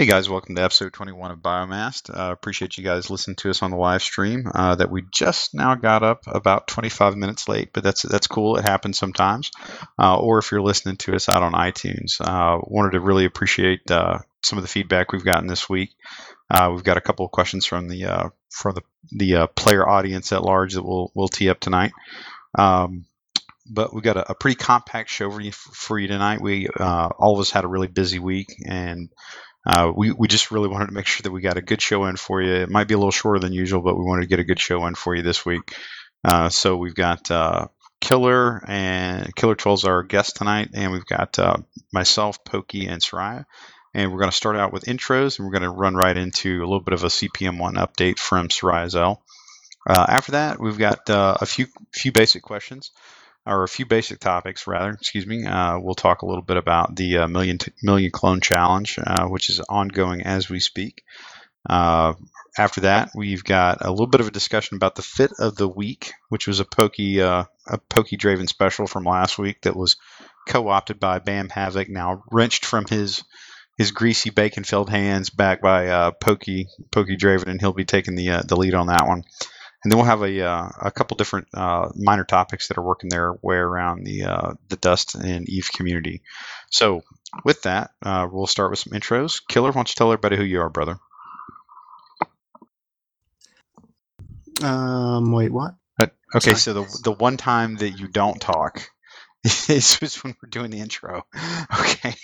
Hey guys, welcome to episode 21 of Biomassed. Uh, appreciate you guys listening to us on the live stream uh, that we just now got up about 25 minutes late, but that's that's cool. It happens sometimes. Uh, or if you're listening to us out on iTunes, uh, wanted to really appreciate uh, some of the feedback we've gotten this week. Uh, we've got a couple of questions from the from the the player audience at large that we'll we'll tee up tonight. Um, but we've got a, a, pretty compact show for you, for you tonight. We all of us had a really busy week and uh, we, we just really wanted to make sure that we got a good show in for you. It might be a little shorter than usual, but we wanted to get a good show in for you this week. Uh, so we've got uh, Killer and Killer 12 is our guest tonight, and we've got uh, myself, Pokey, and Soraya. And we're going to start out with intros, and we're going to run right into a little bit of a CPM1 update from Soraya Xel. Uh, after that, we've got uh, a few few basic questions or a few basic topics rather. Excuse me. Uh, we'll talk a little bit about the uh, million t- million clone challenge, uh, which is ongoing as we speak. Uh, after that, we've got a little bit of a discussion about the fit of the week, which was a pokey uh, a pokey Dravon special from last week that was co-opted by Bam Havoc, now wrenched from his his greasy bacon filled hands back by uh, Pokey Pokey Dravon, and he'll be taking the the lead on that one and then we'll have a uh, a couple different uh, minor topics that are working their way around the uh, the Dust and Eve community. So with that, uh, we'll start with some intros. Killer, why don't you tell everybody who you are, brother? Um, wait, what? Uh, okay, Sorry. so the the one time that you don't talk is when we're doing the intro. Okay,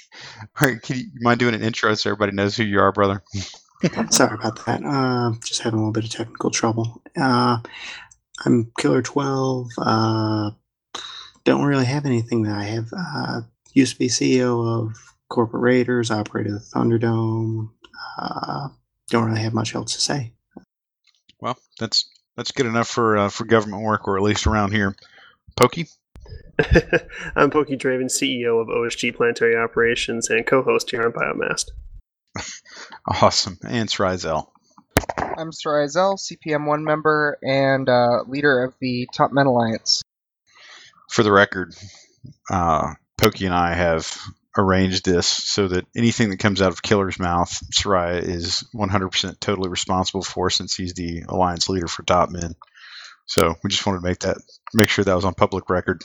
all right. Can you, you mind doing an intro so everybody knows who you are, brother? Sorry about that. Uh, just having a little bit of technical trouble. Uh, I'm Killer 12. Uh, don't really have anything that I have. Uh, used to be CEO of Corporate Raiders, operated the Thunderdome. Uh, don't really have much else to say. Well, that's that's good enough for uh, for government work, or at least around here. Pokey. I'm Pokey Dravon, CEO of OSG Planetary Operations and co-host here on Biomassed. Awesome. And Srizel. I'm Srizel, CPM1 member and uh, leader of the Top Men Alliance. For the record, uh, Pokey and I have arranged this so that anything that comes out of Killer's mouth, Soraya is 100% totally responsible for since he's the alliance leader for Top Men. So we just wanted to make that make sure that was on public record.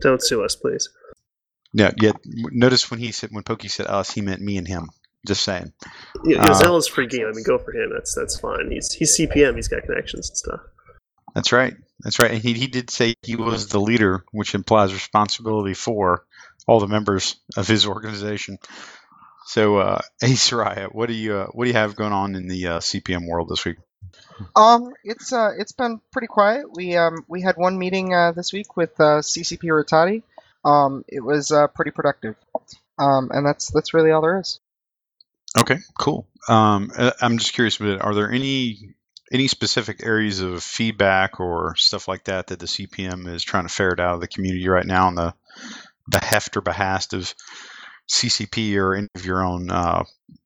Don't sue us, please. Yeah, yet notice when he said when Pokey said us, he meant me and him. Just saying. Yeah, yeah uh, is free game. I mean, go for him. That's that's fine. He's he's CPM. He's got connections and stuff. That's right. That's right. And he he did say he was the leader, which implies responsibility for all the members of his organization. So, uh, hey, Soraya, what do you uh, what do you have going on in the uh, CPM world this week? Um, it's uh, it's been pretty quiet. We um, we had one meeting uh, this week with uh, CCP Rattati. Um, it was uh, pretty productive. Um, and that's that's really all there is. Okay, cool. Um, uh, I'm just curious, but are there any any specific areas of feedback or stuff like that that the CPM is trying to ferret out of the community right now on the behest or behest of CCP or any of your own, uh,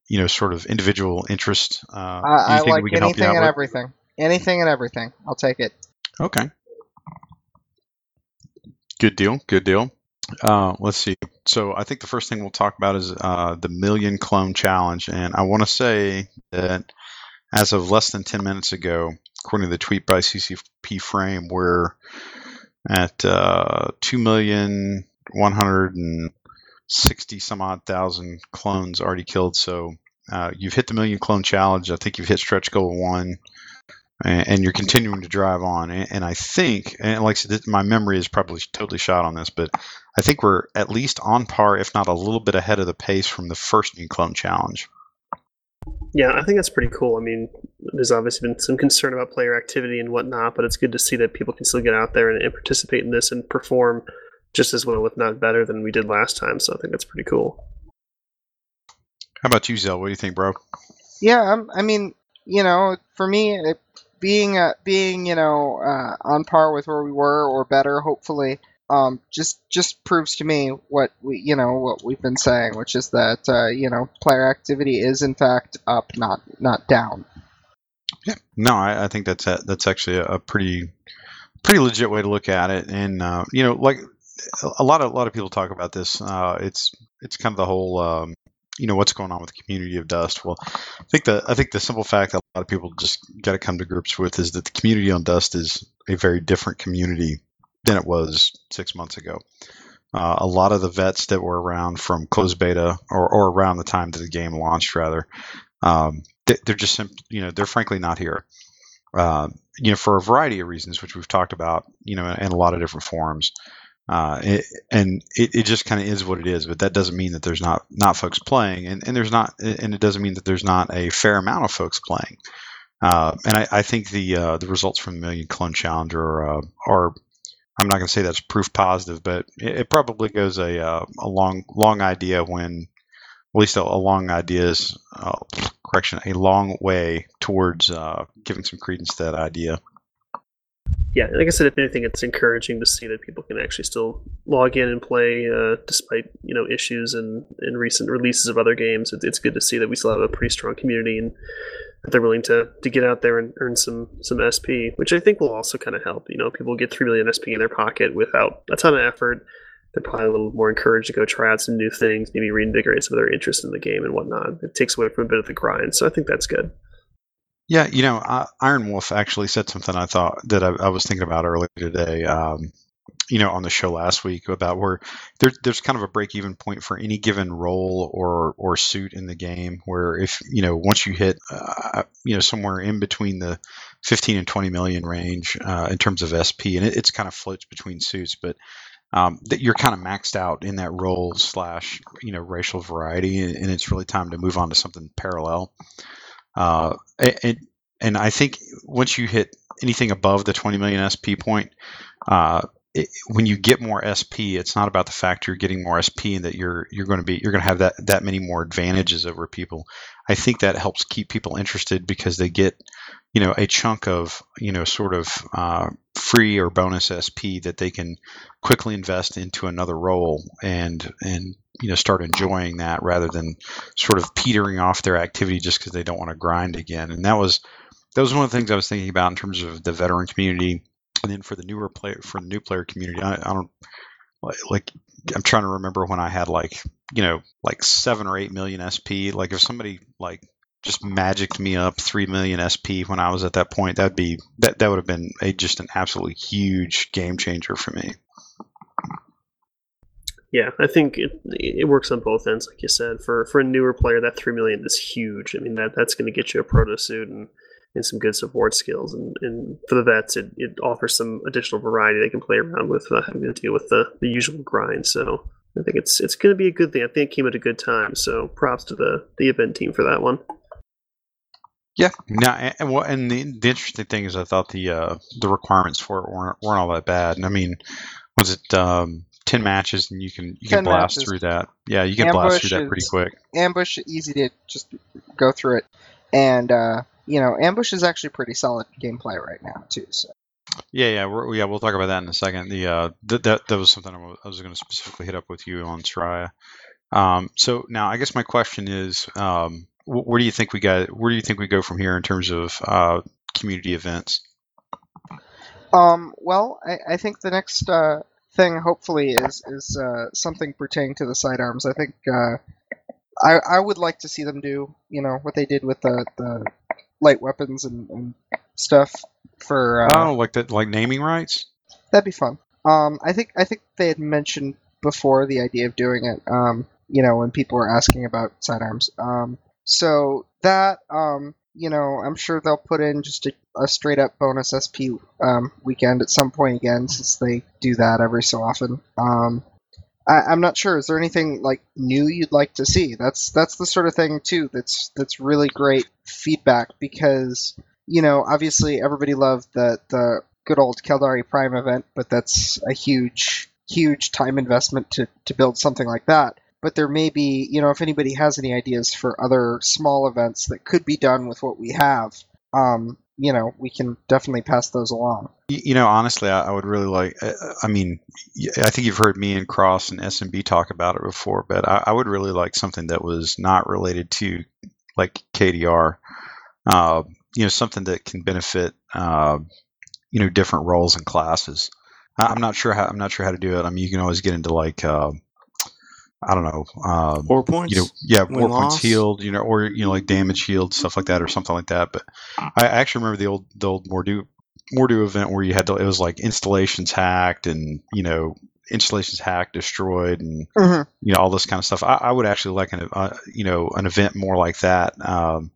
you know, sort of individual interest? Uh, I, I like anything and with? everything. Anything and everything. I'll take it. Okay. Good deal. Good deal. Uh, let's see. So I think the first thing we'll talk about is uh, the million clone challenge, and I want to say that as of less than 10 minutes ago, according to the tweet by CCP Frame, we're at uh, two million one hundred and sixty some odd thousand clones already killed. So uh, you've hit the million clone challenge. I think you've hit stretch goal one and, and you're continuing to drive on. And, and, I think, and like I said, my memory is probably totally shot on this, but I think we're at least on par, if not a little bit ahead of the pace from the first new clone challenge. Yeah, I think that's pretty cool. I mean, there's obviously been some concern about player activity and whatnot, but it's good to see that people can still get out there and, and participate in this and perform just as well, if not better, than we did last time. So I think that's pretty cool. How about you, Xel? What do you think, bro? Yeah, um, I mean, you know, for me, it, being uh, being you know uh, on par with where we were or better, hopefully, um, just just proves to me what we you know what we've been saying, which is that uh, you know player activity is in fact up, not not down. Yeah, no, I, I think that's a, that's actually a, pretty pretty legit way to look at it, and uh, you know, like a lot of a lot of people talk about this. Uh, it's it's kind of the whole um, you know what's going on with the community of Dust. Well, I think the I think the simple fact that a lot of people just got to come to grips with is that the community on Dust is a very different community than it was six months ago. Uh, a lot of the vets that were around from closed beta or, or around the time that the game launched, rather, um, they, are just simply, you know, they're frankly not here. Uh, you know, for a variety of reasons, which we've talked about, you know, in a lot of different forums. Uh, it, and it, it just kind of is what it is. But that doesn't mean that there's not not folks playing, and, and there's not, and it doesn't mean that there's not a fair amount of folks playing. Uh, and I, I, think the uh, the results from the Million Clone Challenge are, uh, are I'm not going to say that's proof positive, but it, it probably goes a uh, a long long idea when at least a, a long idea is correction a long way towards giving some credence to that idea. Yeah, like I said, if anything, it's encouraging to see that people can actually still log in and play uh, despite you know issues and, and recent releases of other games. It's, it's good to see that we still have a pretty strong community and that they're willing to to get out there and earn some some SP, which I think will also kind of help. You know, people get three million SP in their pocket without a ton of effort. They're probably a little more encouraged to go try out some new things, maybe reinvigorate some of their interest in the game and whatnot. It takes away from a bit of the grind, so I think that's good. Yeah, you know, uh, Iron Wolf actually said something I thought that I, I was thinking about earlier today. Um, you know on the show last week about where there, there's kind of a break even point for any given role or or suit in the game where if you know once you hit uh, you know somewhere in between the 15 and 20 million range uh, in terms of SP and it, it's kind of floats between suits but um, that you're kind of maxed out in that role slash you know racial variety and, and, it's really time to move on to something parallel uh, and and I think once you hit anything above the 20 million SP point uh, it, when you get more SP, it's not about the fact you're getting more SP and that you're you're going to be you're going to have that that many more advantages over people. I think that helps keep people interested because they get you know a chunk of you know sort of uh, free or bonus SP that they can quickly invest into another role and and you know start enjoying that rather than sort of petering off their activity just because they don't want to grind again. And that was that was one of the things I was thinking about in terms of the veteran community and then for the newer player for the new player community, I, I don't like I'm trying to remember when I had like you know like seven or eight million SP. Like if somebody like just magicked me up three million SP when I was at that point, that'd be that that would have been a just an absolutely huge game changer for me. Yeah, I think it, it works on both ends, like you said. For for a newer player, that three million is huge. I mean that that's going to get you a proto suit and and some good support skills. And, and for the vets, it, it offers some additional variety they can play around with without having to deal with the, the usual grind. So I think it's it's going to be a good thing. I think it came at a good time. So props to the, the event team for that one. Yeah, now and, well, and the, the interesting thing is, I thought the uh, the requirements for it weren't weren't all that bad. And I mean, was it um, ten matches and you can you can blast matches. through that? Yeah, you can ambush blast through that pretty quick. Ambush easy to just go through it, and uh, you know, Ambush is actually pretty solid gameplay right now too. So. Yeah, yeah, we're, yeah. We'll talk about that in a second. The uh, th- that that was something I was going to specifically hit up with you on Soraya. Um, so now, I guess my question is, um, where do you think we got? Where do you think we go from here in terms of uh, community events? Um, well, I, I think the next uh, thing, hopefully, is is uh, something pertaining to the sidearms. I think uh, I I would like to see them do, you know, what they did with the the light weapons and, and stuff for. Uh, oh, like that, like naming rights. That'd be fun. Um, I think I think they had mentioned before the idea of doing it. Um, you know, when people were asking about sidearms. Um, so that um, you know, I'm sure they'll put in just a, a straight up bonus SP um, weekend at some point again, since they do that every so often. Um, I, am not sure. Is there anything like new you'd like to see? That's that's the sort of thing too. That's that's really great feedback because you know obviously everybody loved the the good old Caldari Prime event, but that's a huge huge time investment to to build something like that. But there may be you know if anybody has any ideas for other small events that could be done with what we have, um, you know, we can definitely pass those along. You know, honestly, I, would really like. Uh, I mean, I think you've heard me and Cross and SMB talk about it before, but I, I would really like something that was not related to like KDR. Uh, you know, something that can benefit uh, you know different roles and classes. I'm not sure how I'm not sure how to do it. I mean, you can always get into like uh, I don't know, um, Four points. you know, yeah, Win war points healed, you know, or you know, like damage healed, stuff like that, or something like that. But I actually remember the old the old Mordu Mordu event where you had to, it was like installations hacked and you know installations hacked, destroyed, and Mhm. you know all this kind of stuff. I, I would actually like an uh, you know an event more like that. Um,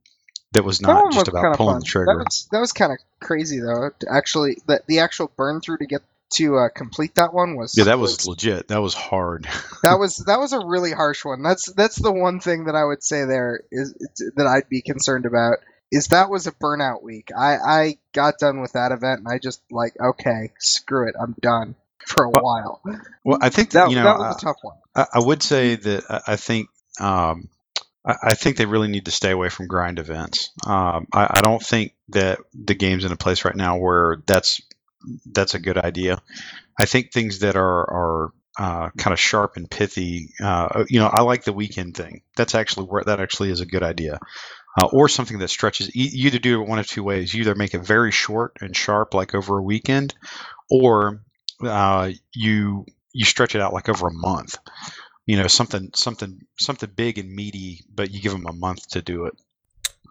that was not one just about pulling fun. the trigger. That was that was kind of crazy though. To actually, that the actual burn through to get to uh, complete that one was yeah, that was legit. That was hard. that was that was a really harsh one. That's that's the one thing that I would say there is that I'd be concerned about is that was a burnout week. I I got done with that event and I just like okay, screw it, I'm done for a Well, while. Well, I think That you know that I- was a tough one. I, I would say that I, I think um, I, I think they really need to stay away from grind events. Um, I, I don't think that the game's in a place right now where that's that's a good idea. I think things that are are uh, kind of sharp and pithy. Uh, you know, I like the weekend thing. That's actually where that actually is a good idea. Uh, or something that stretches. You you either do it one of two ways. You either make it very short and sharp, like over a weekend, or uh, you you stretch it out like over a month. You know, something something something big and meaty, but you give them a month to do it.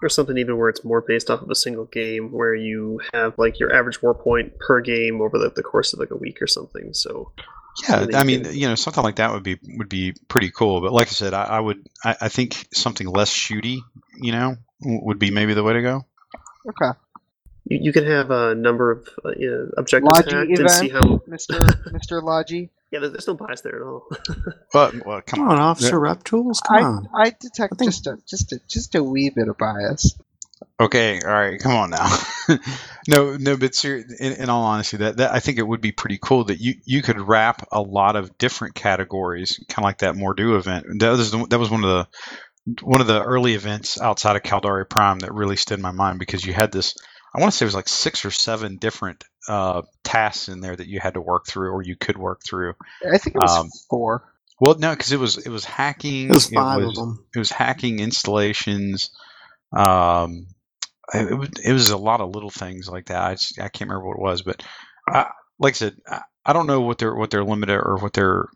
Or something even where it's more based off of a single game where you have like your average war point per game over the, the course of like a week or something so Yeah, And I mean, can- you know, something like that would be would be pretty cool. But like I said, I, I would I, I think something less shooty, you know, would be maybe the way to go. Okay, you, you can have a number of uh, objectives Logi hacked and see how Mister Mister Logi. yeah there- there's no bias there at all But well, come Come on, on, Officer Rep Tools. Come I on. I detect I think- just a just a just a wee bit of bias. Okay, all right, come on now. no, no, but ser- in, in all honesty, that, that I think it would be pretty cool that you you could wrap a lot of different categories, kind of like that Mordu event. That was the, that was one of the one of the early events outside of Caldari Prime that really stood in my mind because you had this. I want to say it was like six or seven different uh, tasks in there that you had to work through, or you could work through. I think it was Um, four. Well, no, because it was it was hacking. It was five was, of them. it was hacking installations. Um, it, it was it was a lot of little things like that. I just, I can't remember what it was, but I, like I said, I, I don't know what they're what they're limited or what they're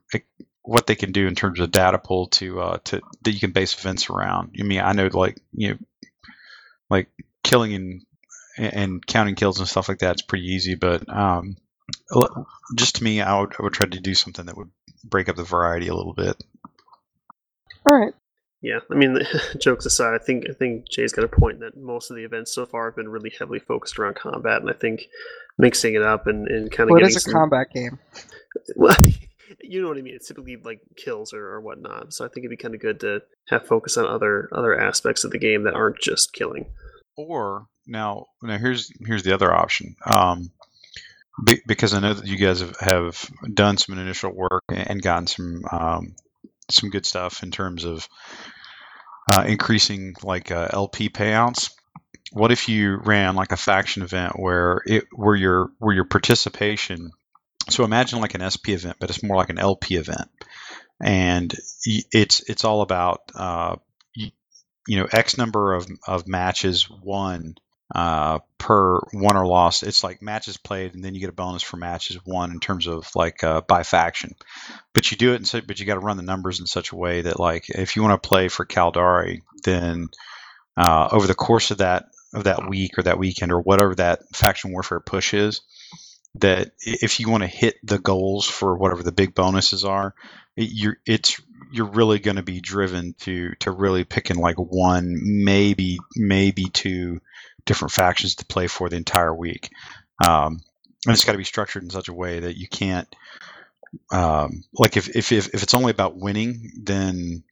what they can do in terms of data pull to uh to that you can base events around. I mean, I know like you know, like killing and and counting kills and stuff like that is pretty easy, but um, just to me, I would I would try to do something that would break up the variety a little bit. All right. yeah i mean jokes aside i think i think jay's got a point that most of the events so far have been really heavily focused around combat and i think mixing it up and, and kind of Well, it getting is a some, combat game. well, you know what I mean. It's typically like kills or, or whatnot. So I think it'd be kind of good to have focus on other other aspects of the game that aren't just killing. Or now, now here's here's the other option. Um, be, because I know that you guys have, have done some initial work and gotten some um, some good stuff in terms of uh, increasing like uh, LP payouts. What if you ran like a faction event where it where your where your participation so imagine like an SP event, but it's more like an LP event, and it's it's all about uh, you know X number of of matches won uh, per won or lost. It's like matches played, and then you get a bonus for matches won in terms of like uh, by faction. But you do it, but you got to run the numbers in such a way that like if you want to play for Caldari, then uh, over the course of that of that week or that weekend or whatever that faction warfare push is, that if you want to hit the goals for whatever the big bonuses are, it, you're it's you're really going to be driven to to really picking like one, maybe maybe two different factions to play for the entire week. Um, and it's got to be structured in such a way that you can't um, like if, if if if it's only about winning, then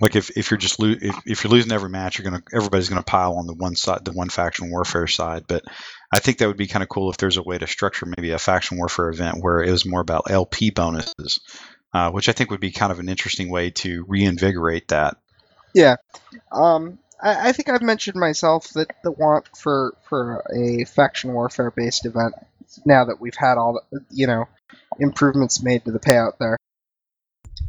like if, if you're just lo- if, if you're losing every match, you're gonna everybody's gonna pile on the one side, the one faction warfare side. But I think that would be kind of cool if there's a way to structure maybe a faction warfare event where it was more about LP bonuses, uh, which I think would be kind of an interesting way to reinvigorate that. Yeah. Um, I, I think I've mentioned myself that the want for for a faction warfare based event now that we've had all the you know improvements made to the payout there.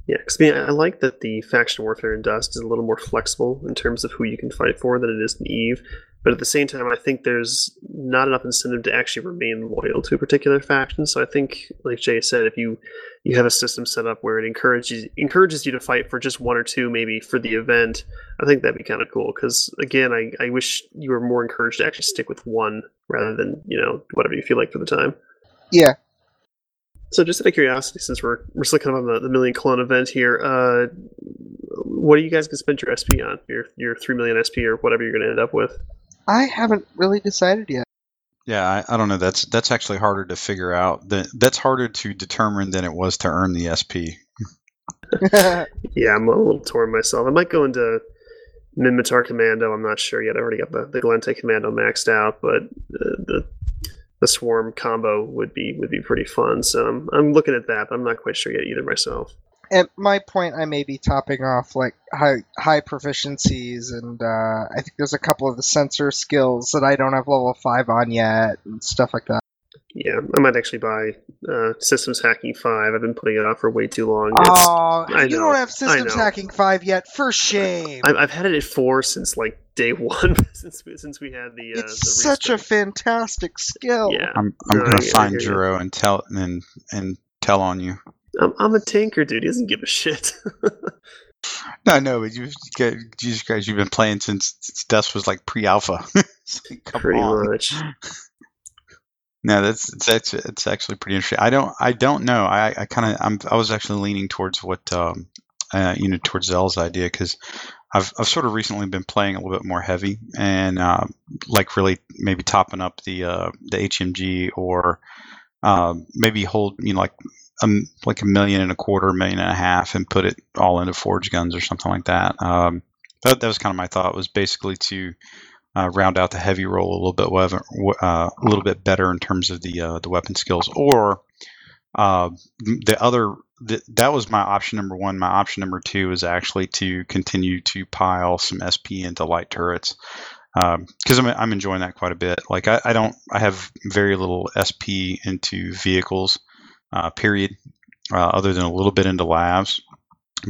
Yeah, because I, mean, I like that the faction warfare in Dust is a little more flexible in terms of who you can fight for than it is in Eve. But at the same time, I think there's not enough incentive to actually remain loyal to a particular faction. So I think, like Jay said, if you you have a system set up where it encourages encourages you to fight for just one or two, maybe for the event, I think that'd be kind of cool. Because again, I, I wish you were more encouraged to actually stick with one rather than you know whatever you feel like for the time. Yeah. So just out of curiosity, since we're we're still kind of on the, the million clone event here, uh, what are you guys gonna spend your SP on? Your your three million SP or whatever you're gonna end up with? I haven't really decided yet. Yeah, I, I don't know. That's that's actually harder to figure out. That that's harder to determine than it was to earn the SP. Yeah, I'm a little torn myself. I might go into Minmatar Commando. I'm not sure yet. I already got the, the Gallente Commando maxed out, but uh, the the Swarm combo would be would be pretty fun. So I'm, I'm looking at that, but I'm not quite sure yet either myself. At my point, I may be topping off like high high proficiencies, and uh, I think there's a couple of the sensor skills that I don't have level five on yet, and stuff like that. Yeah, I might actually buy uh, Systems Hacking Five. I've been putting it off for way too long. It's, Oh, I you know, don't have systems hacking five yet. For shame. I've, I've had it at four since like day one, since we, since we had the. Uh, it's the such a fantastic skill. Yeah, I'm I'm No, gonna I find hear. Juro and tell and and tell on you. I'm, I'm a tanker, dude. He doesn't give a shit. No, no, but you Jesus Christ, you've been playing since, since Dust was like pre-alpha. Like, Pretty on. much. No, that's it's actually, it's actually pretty interesting. I don't I don't know. I, I kind of I'm I was actually leaning towards what um uh, you know towards Xel's idea because I've I've sort of recently been playing a little bit more heavy and uh, like really maybe topping up the uh, the HMG or um, maybe hold you know like um like a million and a quarter, million and a half, and put it all into forge guns or something like that. Um, that that was kind of my thought was basically to uh, round out the heavy role a little bit uh, a little bit better in terms of the uh, the weapon skills. Or uh, the other th- that was my option number one. My option number two is actually to continue to pile some SP into light turrets because I'm I'm enjoying that quite a bit. Like I, I don't I have very little SP into vehicles, uh, period, uh, other than a little bit into LAVs.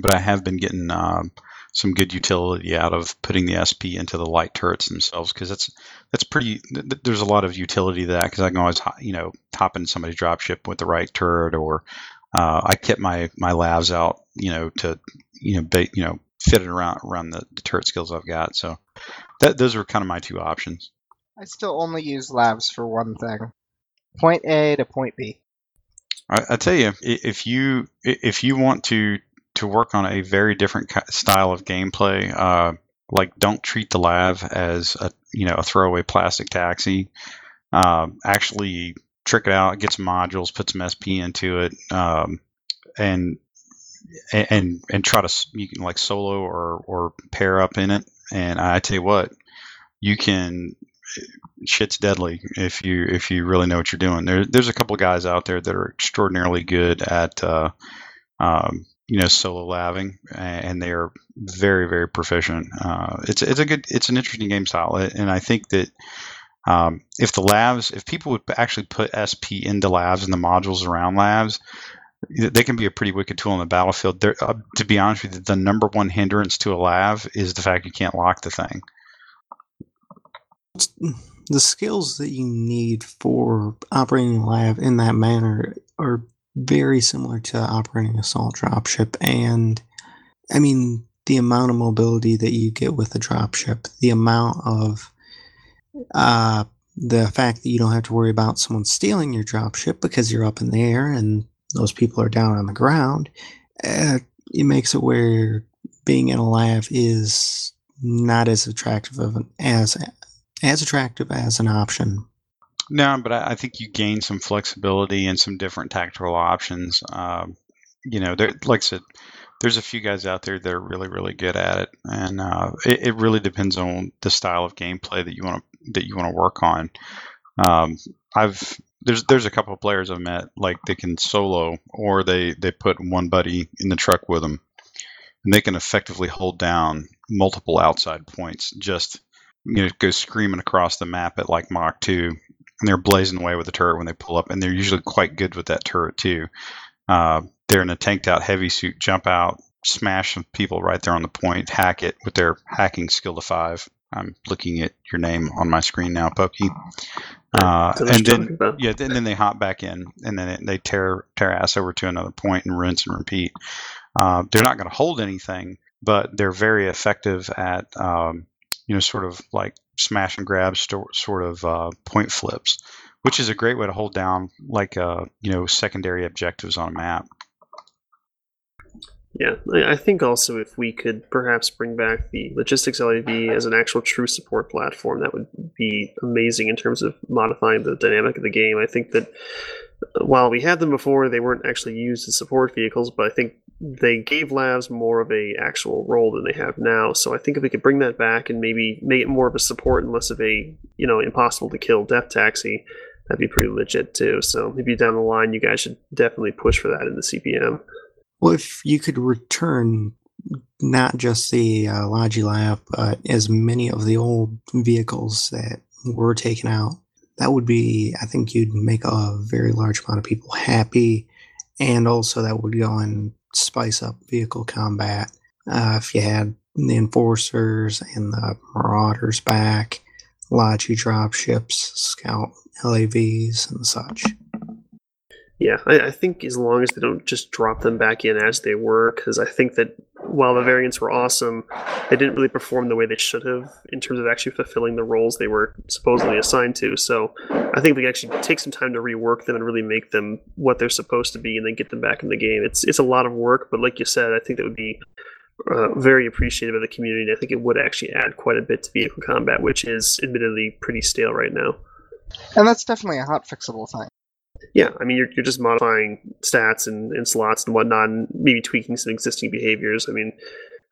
But I have been getting um, some good utility out of putting the SP into the light turrets themselves because that's that's pretty. th- th- There's a lot of utility to that because I can always you know hop in somebody's dropship with the right turret or uh, I kept my my LAVs out you know to you know ba- you know fit it around around the, the turret skills I've got. So that those are kind of my two options. I still only use labs for one thing. Point A to point B. I, I tell you, if you if you want to to work on a very different style of gameplay, uh, like don't treat the lav as a you know a throwaway plastic taxi. Um, actually, trick it out, get some modules, put some SP into it, um, and and and try to you can like solo or or pair up in it. And I tell you what, you can shit's deadly if you if you really know what you're doing. There, there's a couple guys out there that are extraordinarily good at uh, um, you know solo laving, and they are very very proficient. Uh, it's it's a good it's an interesting game style, and I think that. Um, if the LAVs, if people would actually put SP into LAVs and the modules around LAVs, they can be a pretty wicked tool on the battlefield. Uh, to be honest with you, the number one hindrance to a lav is the fact you can't lock the thing. The skills that you need for operating a LAV in that manner are very similar to operating a assault dropship. And i mean the amount of mobility that you get with a dropship the amount of uh the fact that you don't have to worry about someone stealing your dropship because you're up in the air and those people are down on the ground uh, it makes it where being in a LAV is not as attractive of an, as as attractive as an option. No, but I, think you gain some flexibility and some different tactical options. Um, you know, there, like I said, there's a few guys out there that are really, really good at it, and uh, it, it really depends on the style of gameplay that you want to that you want to work on. Um, I've there's there's a couple of players I've met like they can solo or they they put one buddy in the truck with them, and they can effectively hold down multiple outside points just you know go screaming across the map at like Mach two and they're blazing away with the turret when they pull up, and they're usually quite good with that turret too. Uh, they're in a tanked out heavy suit, jump out, smash some people right there on the point, hack it with their hacking skill to five. I'm looking at your name on my screen now, Pokey. Uh, So and then yeah, then, then they hop back in, and then it, they tear tear ass over to another point and rinse and repeat. Uh, they're not going to hold anything, but they're very effective at um, you know sort of like smash and grab sto- sort of uh, point flips, which is a great way to hold down like uh, you know secondary objectives on a map. Yeah, I think also if we could perhaps bring back the logistics LAV as an actual true support platform, that would be amazing in terms of modifying the dynamic of the game. I think that while we had them before, they weren't actually used as support vehicles, but I think they gave LAVs more of a actual role than they have now. So I think if we could bring that back and maybe make it more of a support and less of a you know impossible to kill death taxi, that'd be pretty legit too. So maybe down the line, you guys should definitely push for that in the CPM. Well, if you could return not just the uh, Logi LAV, but as many of the old vehicles that were taken out, that would be, I think you'd make a very large amount of people happy. And also, that would go and spice up vehicle combat. Uh, if you had the Enforcers and the Marauders back, Logi dropships, Scout LAVs, and such. Yeah, I, I think as long as they don't just drop them back in as they were, because I think that while the variants were awesome, they didn't really perform the way they should have in terms of actually fulfilling the roles they were supposedly assigned to. So I think we can actually take some time to rework them and really make them what they're supposed to be, and then get them back in the game. It's it's a lot of work, but like you said, I think that would be uh, very appreciative of the community. I think it would actually add quite a bit to vehicle combat, which is admittedly pretty stale right now. And that's definitely a hot fixable thing. Yeah, I mean, you're, you're just modifying stats and, and slots and whatnot, and maybe tweaking some existing behaviors. I mean,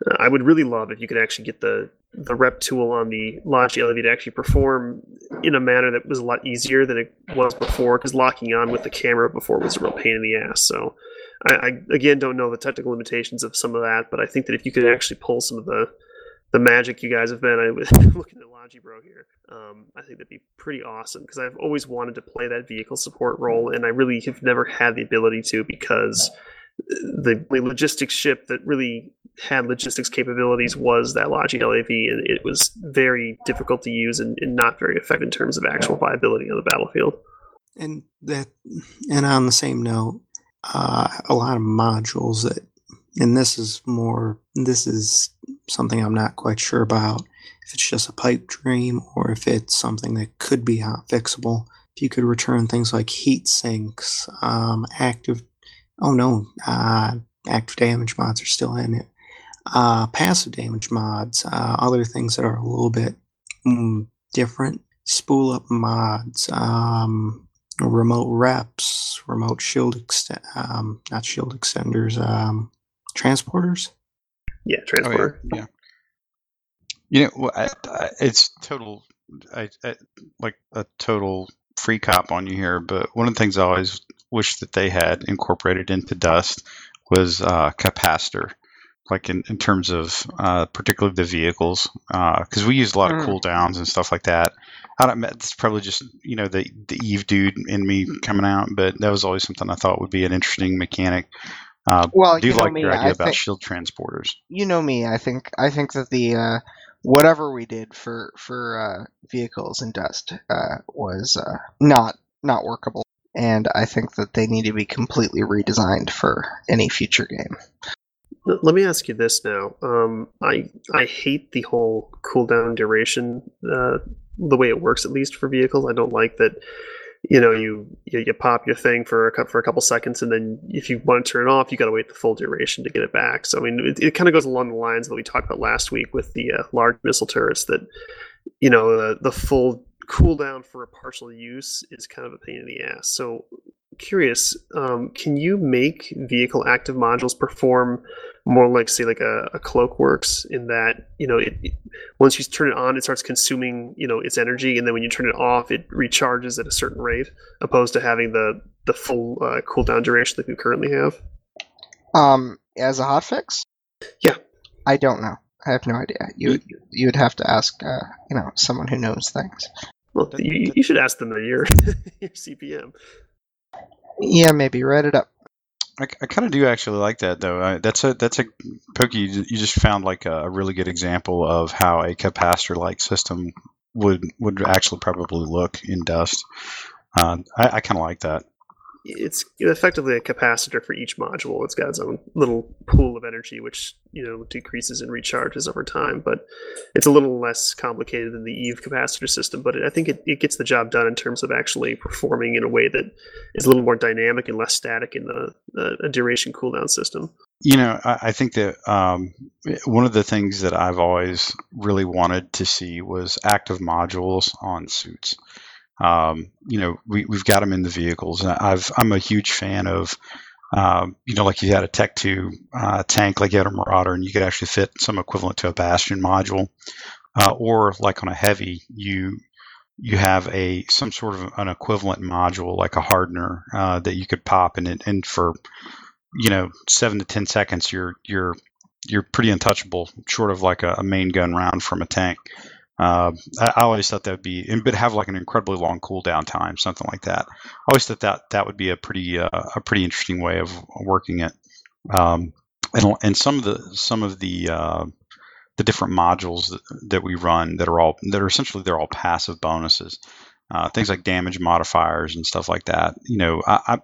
uh, I would really love if you could actually get the the rep tool on the Logi LAV to actually perform in a manner that was a lot easier than it was before, because locking on with the camera before was a real pain in the ass. So, I, I again don't know the technical limitations of some of that, but I think that if you could actually pull some of the the magic you guys have been, I was looking at Bro here. Um, I think that'd be pretty awesome because I've always wanted to play that vehicle support role, and I really have never had the ability to because the, the logistics ship that really had logistics capabilities was that Logi LAV, and it was very difficult to use and, and not very effective in terms of actual viability on the battlefield. And that, and on the same note, uh, a lot of modules that, and this is more, this is something I'm not quite sure about. If it's just a pipe dream or if it's something that could be hot fixable. If you could return things like heat sinks, um, active, oh no, uh, active damage mods are still in it. Uh, passive damage mods, uh, other things that are a little bit mm, different. Spool up mods, um, remote reps, remote shield extend, um, not shield extenders, um, transporters. Yeah, Oh, yeah, yeah. You know, I, I, it's total, I, I, like a total free cop on you here. But one of the things I always wish that they had incorporated into Dust was uh, capacitor, like in, in terms of uh, particularly the vehicles, because we use a lot of Mm. cooldowns and stuff like that. I don't. It's probably just you know the the Eve dude in me coming out, but that was always something I thought would be an interesting mechanic. Uh, Well, I do you know like me, your idea I about think shield transporters. you know me. I think I think that the uh, whatever we did for for uh, vehicles and Dust uh, was uh, not not workable, and I think that they need to be completely redesigned for any future game. Let me ask you this now. Um, I I hate the whole cooldown duration, uh, the way it works at least for vehicles. I don't like that. You know, you, you you pop your thing for a for a couple seconds, and then if you want to turn it off, you got to wait the full duration to get it back. So I mean, it, it kind of goes along the lines that we talked about last week with the uh, large missile turrets. That you know, the the full cooldown for a partial use is kind of a pain in the ass. So curious, um, can you make vehicle active modules perform more like say like a, a cloak works in that you know it, it- once you turn it on it starts consuming you know its energy and then when you turn it off it recharges at a certain rate opposed to having the the full uh, cooldown duration that we currently have Um, as a hotfix? Yeah. I don't know. I have no idea. You you would have to ask uh, you know someone who knows things. well you, you should ask them your your cpm Yeah, maybe write it up. I, I kind of do actually like that though. I, that's a that's a pokey. You you just found like a, a really good example of how a capacitor-like system would would actually probably look in Dust. Uh, I, I kind of like that. It's effectively a capacitor for each module. It's got its own little pool of energy, which you know decreases and recharges over time. But it's a little less complicated than the Eve capacitor system. But it, I think it, it gets the job done in terms of actually performing in a way that is a little more dynamic and less static in the, a duration cooldown system. You know, I, I think that um, one of the things that I've always really wanted to see was active modules on suits. Um, you know, we, we've got them in the vehicles. I've I'm a huge fan of, um, you know, like you had a Tech Two uh, tank, like you had a Marauder, and you could actually fit some equivalent to a Bastion module, uh, or like on a heavy, you you have a some sort of an equivalent module like a hardener uh, that you could pop and it, and for you know seven to ten seconds you're you're you're pretty untouchable short of like a, a main gun round from a tank uh, I, I always thought that would be but have like an incredibly long cooldown time something like that. I always thought that that would be a pretty uh, a pretty interesting way of working it. Um, and, and some of the some of the uh, the different modules that, that we run that are all that are essentially they're all passive bonuses. Uh, things like damage modifiers and stuff like that. You know I, I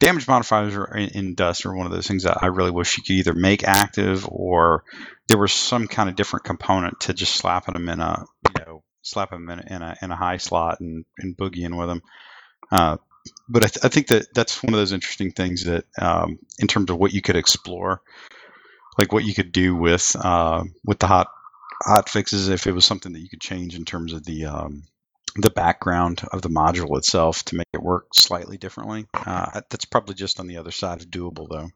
damage modifiers in, in Dust are one of those things that I really wish you could either make active or there was some kind of different component to just slapping them in a you know slapping them in, in a in a high slot and, and boogieing with them. Uh, but I, th- I think that that's one of those interesting things that um, in terms of what you could explore, like what you could do with uh, with the hot hot fixes if it was something that you could change in terms of the um, the background of the module itself to make it work slightly differently. Uh, that's probably just on the other side of doable, though.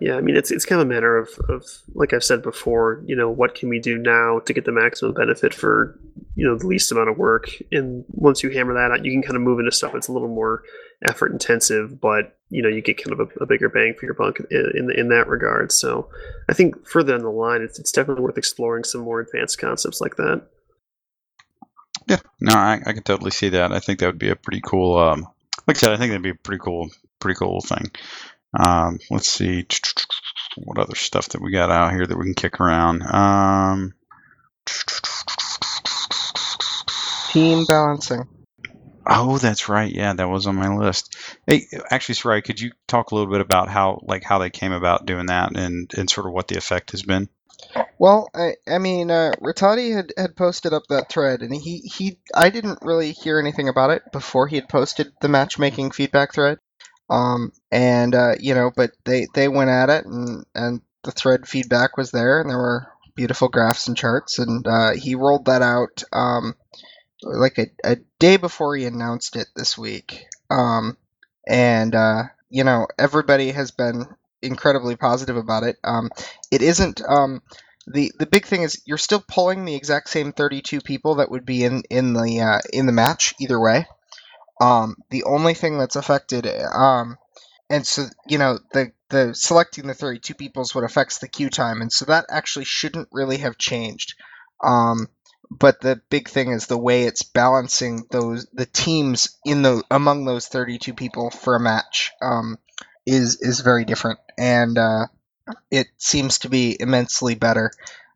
Yeah, I mean it's it's kind of a matter of, of like I've said before, you know, what can we do now to get the maximum benefit for you know the least amount of work? And once you hammer that out, you can kind of move into stuff that's a little more effort intensive, but you know you get kind of a, a bigger bang for your buck in in, in that regard. So I think further down the line, it's, it's definitely worth exploring some more advanced concepts like that. Yeah, no, I, I can totally see that. I think that would be a pretty cool. Um, like I said, I think that'd be a pretty cool, pretty cool thing. Um, let's see, what other stuff that we got out here that we can kick around. Um, Team balancing. oh, that's right. Yeah, that was on my list. Hey, actually, Sarai, could you talk a little bit about how, like, how they came about doing that and and sort of what the effect has been? Well, I, I mean, uh, Rattati had, had posted up that thread, and he, he I didn't really hear anything about it before he had posted the matchmaking feedback thread. Um, and uh, you know, but they they went at it, and and the thread feedback was there, and there were beautiful graphs and charts, and uh, he rolled that out um, like a, a day before he announced it this week. Um, and uh, you know, everybody has been incredibly positive about it. Um, it isn't um, the the big thing is you're still pulling the exact same 32 people that would be in in the uh, in the match either way. Um, the only thing that's affected, um, and so you know the the selecting the 32 people is what affects the queue time, and so that actually shouldn't really have changed. Um, but the big thing is the way it's balancing those the teams in the among those 32 people for a match um, is is very different, and uh, it seems to be immensely better.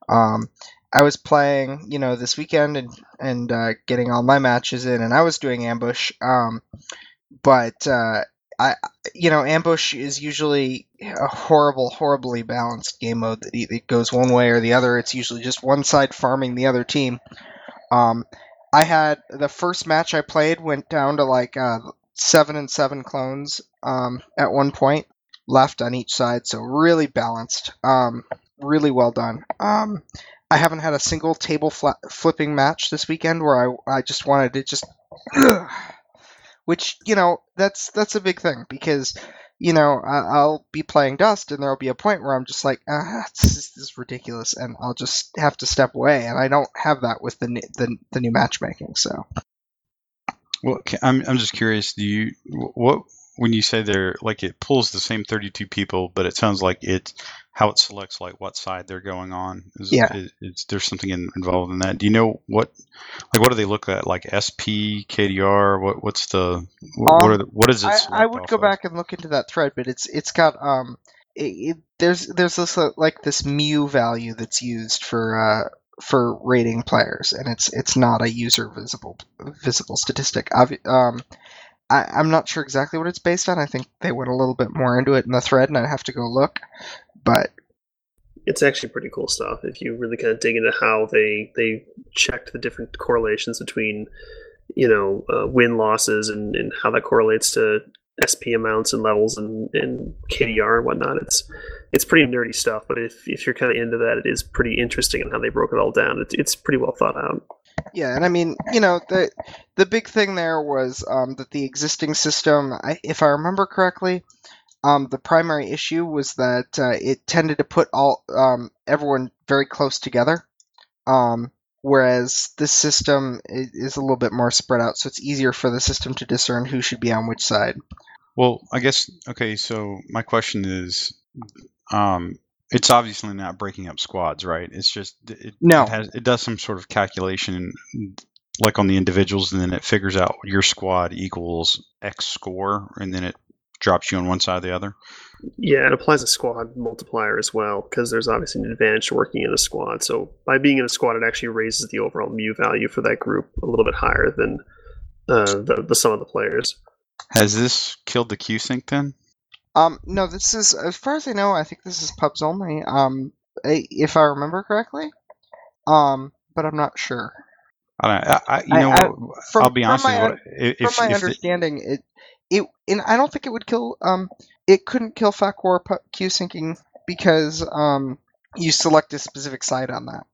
Um, I was playing, you know, this weekend and and uh, getting all my matches in, and I was doing ambush. Um, but uh, I, you know, ambush is usually a horrible, horribly balanced game mode that either goes one way or the other. It's usually just one side farming the other team. Um, I had the first match I played went down to like uh, seven and seven clones um, at one point left on each side, so really balanced. Um, really well done. Um, I haven't had a single table fla- flipping match this weekend where I I just wanted to just, which you know that's that's a big thing because you know I'll be playing Dust and there'll be a point where I'm just like ah this is, this is ridiculous and I'll just have to step away and I don't have that with the n- the, the new matchmaking so Well, I'm I'm just curious. Do you what when you say they're like it pulls the same 32 people, but it sounds like it how it selects like what side they're going on. Is, Yeah. is, is there's something in, involved in that? Do you know what like what do they look at? Like SP, KDR? What what's the what, what Um, are the, what is it? I, I would go of? back and look into that thread, but it's it's got um it, it, there's there's this uh, like this mu value that's used for uh for rating players, and it's it's not a user visible visible statistic. Um, I, I'm not sure exactly what it's based on. I think they went a little bit more into it in the thread, and I'd have to go look. But It's actually pretty cool stuff if you really kind of dig into how they they checked the different correlations between you know uh, win losses and, and how that correlates to SP amounts and levels and, and KDR and whatnot. It's it's pretty nerdy stuff, but if, if you're kind of into that, it is pretty interesting in how they broke it all down. It's it's pretty well thought out. Yeah, and I mean, you know, the the big thing there was um, that the existing system, I, if I remember correctly, um, the primary issue was that uh, it tended to put all um, everyone very close together, um, whereas this system i- is a little bit more spread out, so it's easier for the system to discern who should be on which side. Well, I guess okay. So my question is, um, it's obviously not breaking up squads, right? It's just it, No. it has it does some sort of calculation, like on the individuals, and then it figures out your squad equals X score, and then it drops you on one side or the other. Yeah, it applies a squad multiplier as well because there's obviously an advantage to working in a squad. So by being in a squad, it actually raises the overall mu value for that group a little bit higher than uh, the the sum of the players. Has this killed the Q sync then? Um, no, this is as far as I know. I think this is pubs only. Um, if I remember correctly. Um, but I'm not sure. I, don't, I, I you I- know I- what? from- I'll be from honest with my you. If, from my if the- understanding, it it and I don't think it would kill um it couldn't kill FACWAR Q syncing because um you select a specific side on that.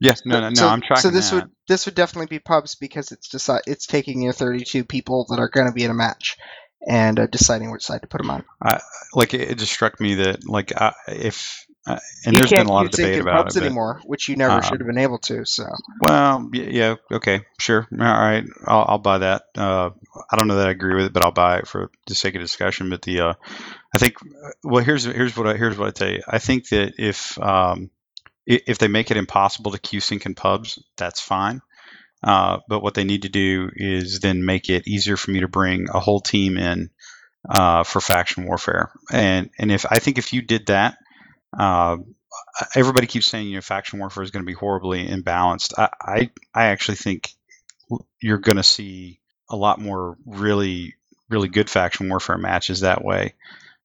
Yes, no, no, no. so, I'm tracking So this that. would this would definitely be pubs because it's decide it's taking your 32 people that are going to be in a match and uh, deciding which side to put them on. like it, it just struck me that like I, if uh, and you there's been a lot of debate about pubs it. but- anymore, which you never um, should have been able to. So Well, yeah, okay, sure, all right, I'll, I'll buy that. Uh, I don't know that I agree with it, but I'll buy it for the sake of discussion. But the, uh, I think, well, here's here's what I, here's what I tell you. I think that if um, if they make it impossible to Q sync in pubs, that's fine. Uh, but what they need to do is then make it easier for me to bring a whole team in uh, for faction warfare. And and if I think if you did that, uh, everybody keeps saying you know faction warfare is going to be horribly imbalanced. I I, I actually think you're going to see a lot more really really good faction warfare matches that way.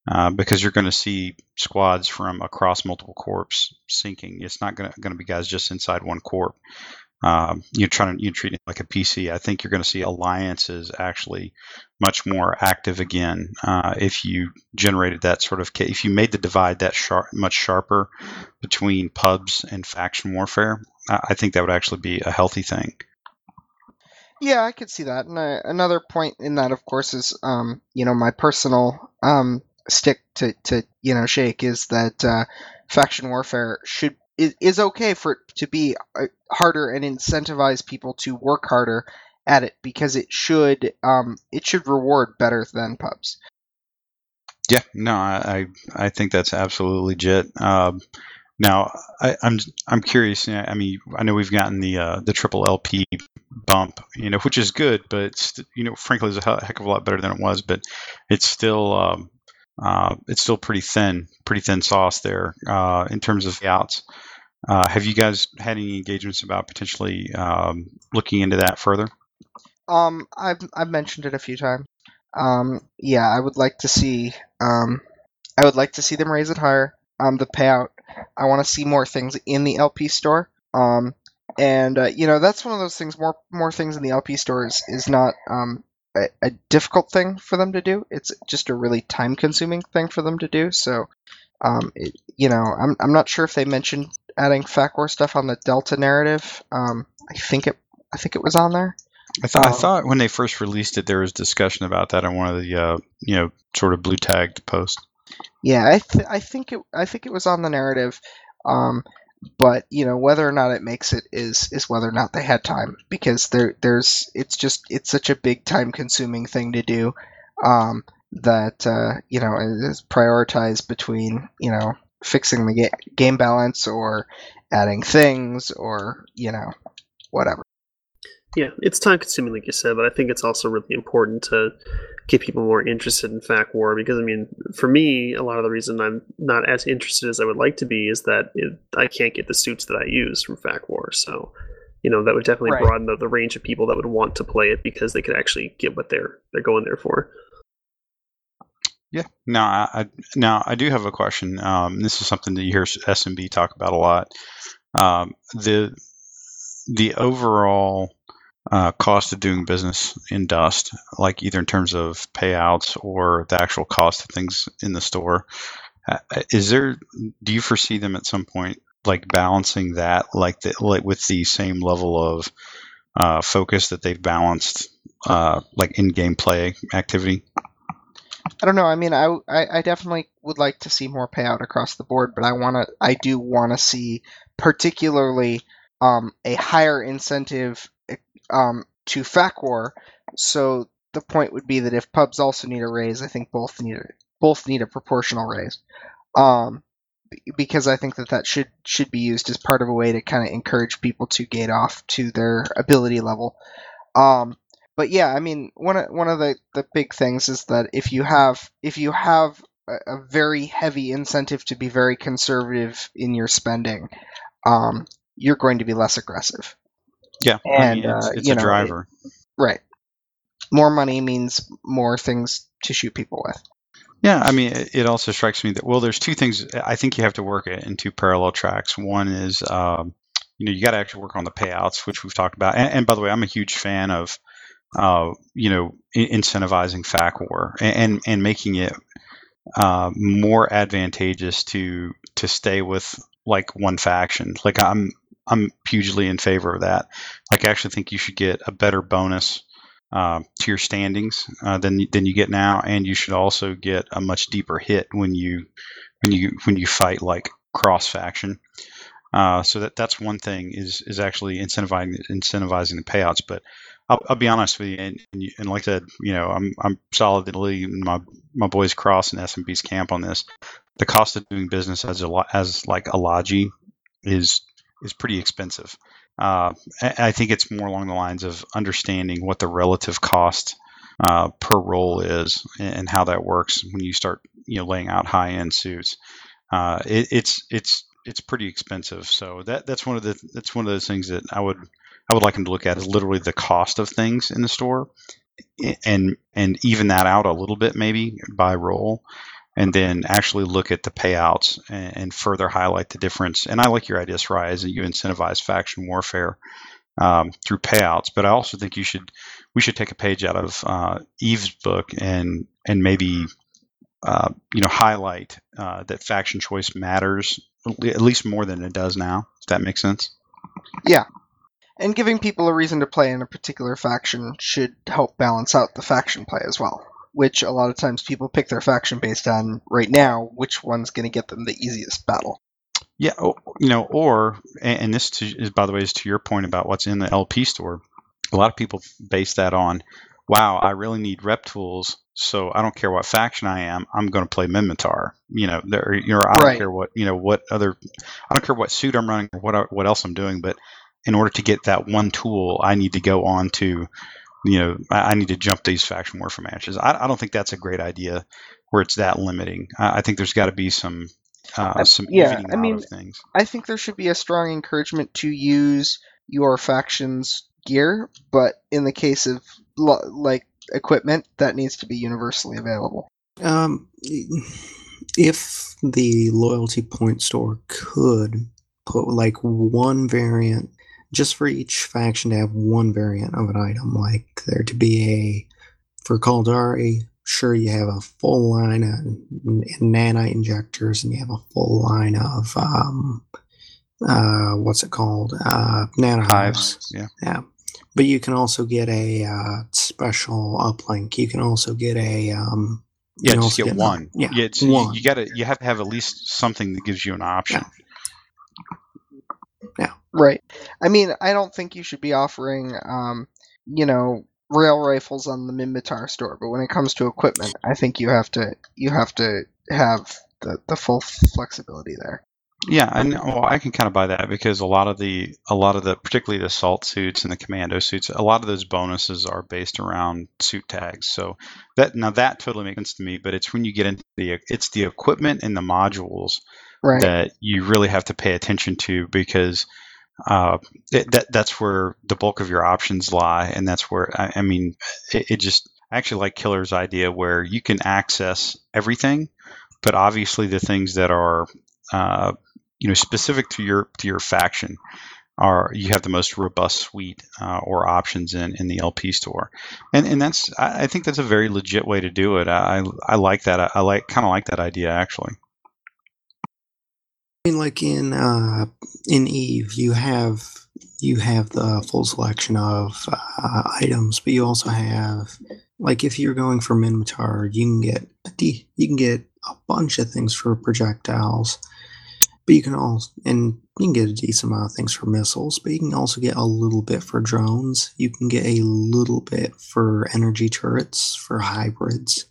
Uh, because you're going to see squads from across multiple corps syncing. It's not going to be guys just inside one corp. Um, you're trying to you treat it like a PC. I think you're going to see alliances actually much more active again uh, if you generated that sort of if you made the divide that sharp much sharper between pubs and faction warfare. I I think that would actually be a healthy thing. Yeah, I could see that. And uh, another point in that, of course, is um, you know my personal um, stick to, to you know shake is that uh, faction warfare should is, is okay for it to be uh, harder and incentivize people to work harder at it because it should um, it should reward better than pubs. Yeah, no, I I, think that's absolutely legit. Um, now, I, I'm I'm curious. I mean, I know we've gotten the uh, the triple LP bump, you know, which is good, but you know, frankly, is a heck of a lot better than it was. But it's still um, uh, it's still pretty thin, pretty thin sauce there uh, in terms of outs. Uh, have you guys had any engagements about potentially um, looking into that further? Um, I've I've mentioned it a few times. Um, yeah, I would like to see um, I would like to see them raise it higher. Um, the payout. I want to see more things in the LP store. Um, and uh, you know that's one of those things. More more things in the LP store is, is not um a, a difficult thing for them to do. It's just a really time consuming thing for them to do. So, um, it, you know, I'm I'm not sure if they mentioned adding FACWAR stuff on the Delta narrative. Um, I think it I think it was on there. I thought I Uh, thought when they first released it, there was discussion about that on one of the uh, you know sort of blue tagged posts. Yeah, I th- I think it I think it was on the narrative, um, but you know whether or not it makes it is is whether or not they had time because there there's it's just it's such a big time consuming thing to do, um, that uh, you know is prioritized between you know fixing the ga- game balance or adding things or you know whatever. Yeah, it's time consuming, like you said, but I think it's also really important to get people more interested in FAC War because, I mean, for me, a lot of the reason I'm not as interested as I would like to be is that it, I can't get the suits that I use from FAC War. So, you know, that would definitely Right. broaden the, the range of people that would want to play it because they could actually get what they're they're going there for. Yeah. Now, I, I now I do have a question. Um, this is something that you hear SMB talk about a lot. Um, the the overall uh, cost of doing business in Dust, like either in terms of payouts or the actual cost of things in the store, uh, is there? Do you foresee them at some point like balancing that, like the, like with the same level of uh, focus that they've balanced, uh, like in-game play activity? I don't know. I mean, I, I, I definitely would like to see more payout across the board, but I want to. I do want to see particularly um, a higher incentive um, to FAC War. So the point would be that if pubs also need a raise, I think both need a, both need a proportional raise. Um, because I think that that should should be used as part of a way to kind of encourage people to gate off to their ability level. Um, but yeah, I mean, one of one of the, the big things is that if you have if you have a, a very heavy incentive to be very conservative in your spending, um, you're going to be less aggressive. Yeah, I mean, it's, uh, it's you a know, driver. Right. More money means more things to shoot people with. Yeah, I mean, it, it also strikes me that well, there's two things. I think you have to work it in two parallel tracks. One is, um, you know, you got to actually work on the payouts, which we've talked about. And, and by the way, I'm a huge fan of, uh, you know, incentivizing FAC war and and, and making it uh, more advantageous to to stay with like one faction. Like I'm I'm hugely in favor of that. Like I actually think you should get a better bonus uh, to your standings uh, than than you get now, and you should also get a much deeper hit when you when you when you fight like cross faction. Uh, so that that's one thing is is actually incentivizing incentivizing the payouts. But I'll, I'll be honest with you, and, and, you, and like I said, you know, I'm I'm solidly in my my boys Cross and SMB's camp on this. The cost of doing business as a as like a logi is is pretty expensive. Uh, I think it's more along the lines of understanding what the relative cost uh, per role is and and how that works when you start, you know, laying out high end suits. Uh, it, it's it's it's pretty expensive. So that that's one of the that's one of those things that I would I would like them to look at is literally the cost of things in the store, and and even that out a little bit maybe by role, and then actually look at the payouts and, and further highlight the difference. And I like your idea, Soraya, that you incentivize faction warfare um, through payouts. But I also think you should we should take a page out of uh, Eve's book and and maybe uh, you know highlight uh, that faction choice matters at least more than it does now. If that makes sense. Yeah, and giving people a reason to play in a particular faction should help balance out the faction play as well. Which a lot of times people pick their faction based on right now which one's going to get them the easiest battle. Yeah, you know, or and this is by the way is to your point about what's in the LP store. A lot of people base that on, wow, I really need rep tools, so I don't care what faction I am, I'm going to play Minmatar. You know, there, you know, I don't Right. care what you know what other, I don't care what suit I'm running or what what else I'm doing, but in order to get that one tool, I need to go on to, you know, I, I need to jump these faction warfare matches. I, I don't think that's a great idea where it's that limiting. I, I think there's got to be some. Uh, some yeah, evening I out mean, of things. I think there should be a strong encouragement to use your faction's gear, but in the case of lo- like equipment, that needs to be universally available. Um, if the loyalty point store could put like one variant, just for each faction to have one variant of an item, like there to be a for Caldari, sure you have a full line of nanite injectors and you have a full line of um, uh, what's it called? Uh, nanohives. Hives, yeah. Yeah. But you can also get a uh, special uplink. You can also get a um, you Yeah, just get an- one. Yeah, it's, one. You, you got to you have to have at least something that gives you an option. Right. I mean, I don't think you should be offering, um, you know, rail rifles on the Minmatar store, but when it comes to equipment, I think you have to you have to have the, the full flexibility there. Yeah, and well, I can kind of buy that because a lot of the a lot of the particularly the assault suits and the commando suits, a lot of those bonuses are based around suit tags. So that now that totally makes sense to me. But it's when you get into the it's the equipment and the modules Right. that you really have to pay attention to because uh, it, that that's where the bulk of your options lie, and that's where I, I mean it, it just I actually like Killer's idea where you can access everything, but obviously the things that are uh, you know specific to your to your faction are you have the most robust suite uh, or options in in the LP store, and and that's I, I think that's a very legit way to do it. I I like that. I, I like kind of like that idea actually. Like in uh, in Eve, you have you have the full selection of uh, items, but you also have like if you're going for Minmatar, you can get a D, you can get a bunch of things for projectiles, but you can also and you can get a decent amount of things for missiles, but you can also get a little bit for drones. You can get a little bit for energy turrets for hybrids,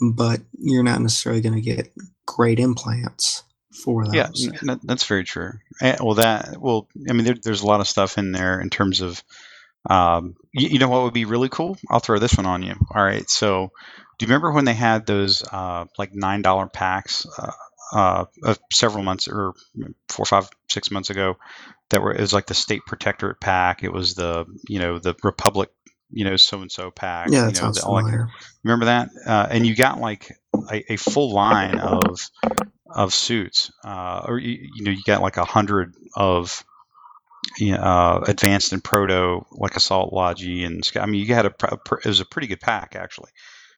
but you're not necessarily going to get great implants for those. Yeah, n- that's very true. Eh, well, that well, I mean, there, there's a lot of stuff in there in terms of, um, you, you know, what would be really cool. I'll throw this one on you. All right, so do you remember when they had those uh, like nine dollar packs uh, uh, of several months or four, five, six months ago? That were it was like the state protectorate pack. It was the you know the Republic you know so and so pack. Yeah, you that know, sounds the- all that- familiar. Remember that? Uh, and you got like a, a full line of of suits, uh, or you, you know, you got like a hundred of you know, uh, advanced and proto, like assault logi and I mean, you had a, it was a pretty good pack actually.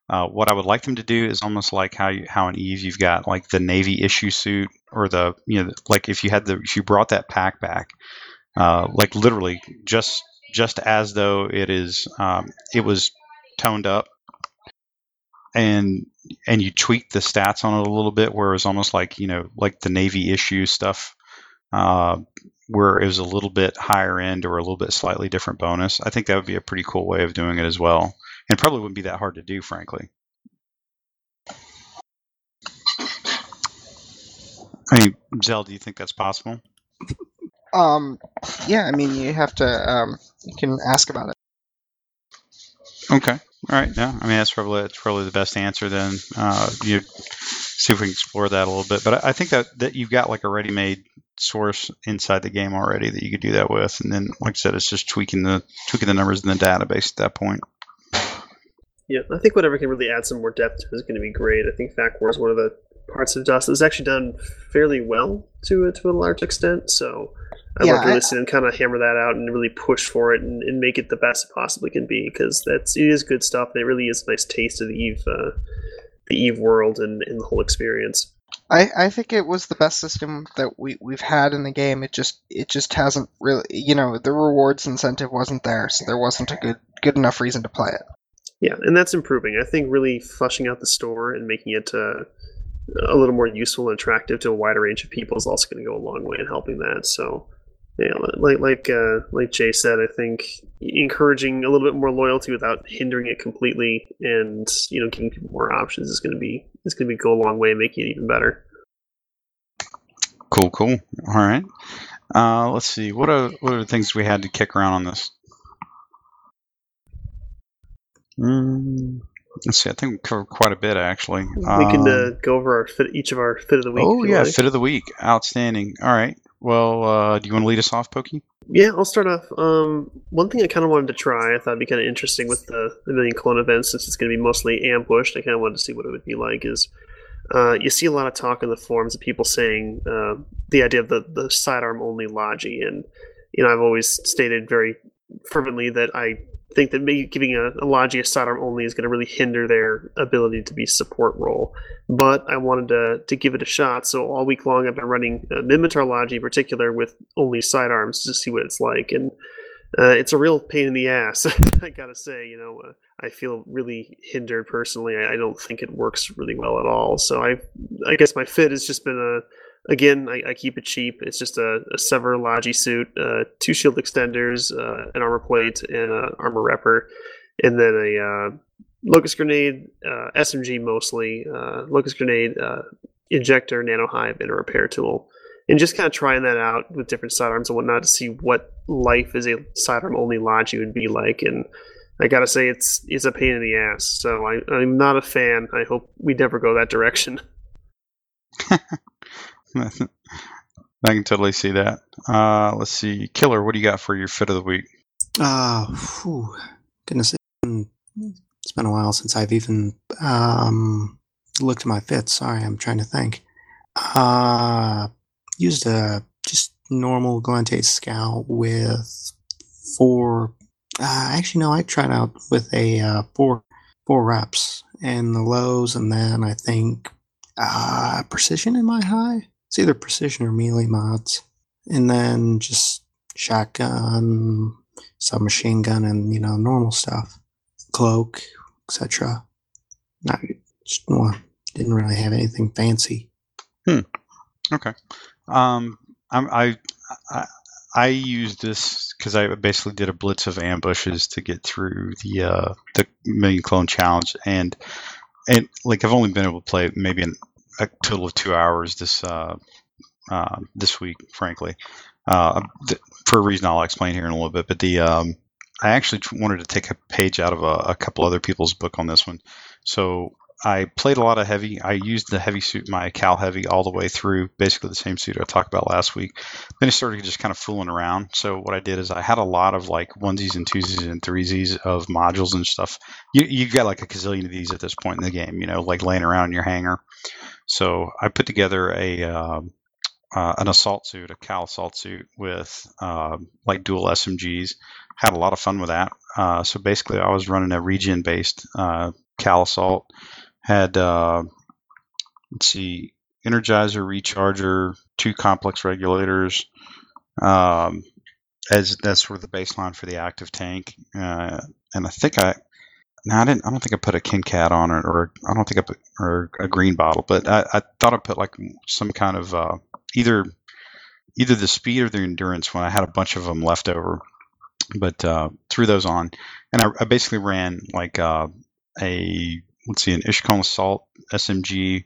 Uh, what I would like them to do is almost like how you, how in Eve you've got like the Navy issue suit or the you know like if you had the if you brought that pack back, uh, like literally just just as though it is um, it was toned up and and you tweak the stats on it a little bit where it was almost like you know like the navy issue stuff uh, where it was a little bit higher end or a little bit slightly different bonus i think that would be a pretty cool way of doing it as well and probably wouldn't be that hard to do frankly i mean Xel do you think that's possible Um, yeah, I mean, you have to. Um, you can ask about it. Okay. All right. Yeah. I mean, that's probably that's probably the best answer. Then uh, you see if we can explore that a little bit. But I, think that that you've got like a ready-made source inside the game already that you could do that with, and then, like I said, it's just tweaking the tweaking the numbers in the database at that point. Yeah, I think whatever can really add some more depth is going to be great. I think Fact War is one of the parts of Dust that's actually done fairly well to a, to a large extent. So I'd Yeah, like to I- listen and kind of hammer that out and really push for it and, and make it the best it possibly can be because that's it is good stuff and it really is a nice taste of the Eve uh, the Eve world and, and the whole experience. I, I think it was the best system that we, we've had in the game. It just it just hasn't really you know the rewards incentive wasn't there, so there wasn't a good good enough reason to play it. Yeah, and that's improving. I think really fleshing out the store and making it uh, a little more useful and attractive to a wider range of people is also going to go a long way in helping that. So, yeah, like like uh, like Jay said, I think encouraging a little bit more loyalty without hindering it completely, and you know, giving people more options is going to be is going to be go a long way in making it even better. Cool. Cool. All right. Uh, let's see. What are what are the things we had to kick around on this? Mm, let's see. I think we covered quite a bit actually. we can Um, uh, go over our fit, each of our fit of the week. Oh yeah, like. fit of the week, outstanding. All right. Well, uh, do you want to lead us off, Pokey? Yeah, I'll start off. Um, one thing I kind of wanted to try, I thought would be kind of interesting with the, the Million Clone event, since it's going to be mostly ambushed. I kind of wanted to see what it would be like. Is uh, you see a lot of talk in the forums of people saying uh, the idea of the the sidearm only logi, and you know I've always stated very fervently that I think that maybe giving a, a logi a sidearm only is going to really hinder their ability to be support role. But I wanted to to give it a shot, so all week long I've been running uh, Minmatar logi in particular with only sidearms to see what it's like, and uh, it's a real pain in the ass. I gotta say, you know, uh, I feel really hindered personally. I, I don't think it works really well at all. So I, I guess my fit has just been a. Again, I, I keep it cheap. It's just a, a Sever Logi suit, uh, two shield extenders, uh, an armor plate, and an armor repper. and then a uh, locust grenade, uh, SMG mostly, uh, locust grenade, uh, injector, nano hive, and a repair tool. And just kind of trying that out with different sidearms and whatnot to see what life as a sidearm only Logi would be like. And I gotta say, it's it's a pain in the ass. So I, I'm not a fan. I hope we never go that direction. I can totally see that. Uh, let's see, Killer. What do you got for your fit of the week? Uh, whew, goodness, it's been a while since I've even um, looked at my fits. Sorry, I'm trying to think. Uh, used a just normal Gallente scout with four. Uh, actually, no, I tried out with a uh, four four reps in the lows, and then I think uh, precision in my high. It's either precision or melee mods, and then just shotgun, submachine gun, and you know normal stuff, cloak, etc. Not well, didn't really have anything fancy. Okay. Um, I'm, I, I I used this because I basically did a blitz of ambushes to get through the uh, the million clone challenge, and and like I've only been able to play maybe in a total of two hours this uh, uh, this week, frankly, uh, th- for a reason I'll explain here in a little bit. But the um, I actually wanted to take a page out of a, a couple other people's book on this one, so I played a lot of heavy. I used the heavy suit, my Cal Heavy, all the way through, basically the same suit I talked about last week. Then I started just kind of fooling around. So what I did is I had a lot of like onesies and twosies and threesies of modules and stuff. You you got like a gazillion of these at this point in the game, you know, like laying around in your hangar. So I put together a um, uh, an assault suit, a Cal assault suit with uh, like dual SMGs. Had a lot of fun with that. Uh, so basically, I was running a region based uh, Cal assault had uh, let's see energizer recharger two complex regulators um, as that's sort of the baseline for the active tank uh, and i think i no, I didn't. I don't think I put a king cat on it, or I don't think I put or a green bottle, but I, I thought I put like some kind of uh, either either the speed or the endurance when I had a bunch of them left over, but uh, threw those on, and I, I basically ran like uh, a let's see, an Ishukone Assault SMG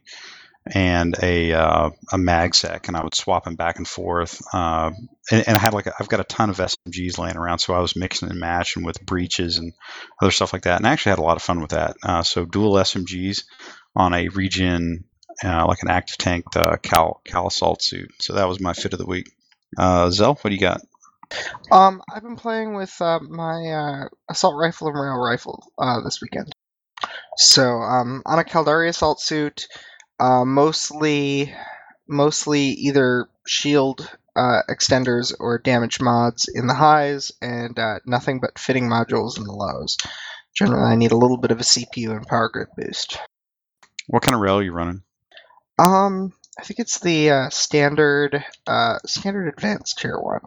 and a uh, a MagSec, and I would swap them back and forth. Uh, and, and I had like I've got a ton of SMGs laying around, so I was mixing and matching with breaches and other stuff like that. And I actually had a lot of fun with that. Uh, so dual SMGs on a regen, uh, like an active tank, the Cal Cal Assault suit. So that was my fit of the week. Uh, Xel, what do you got? Um, I've been playing with uh, my uh, assault rifle and rail rifle uh, this weekend. So, um, on a Caldari assault suit, uh, mostly, mostly either shield uh, extenders or damage mods in the highs, and uh, nothing but fitting modules in the lows. Generally, I need a little bit of a CPU and power grid boost. What kind of rail are you running? Um, I think it's the uh, standard, uh, standard advanced tier one.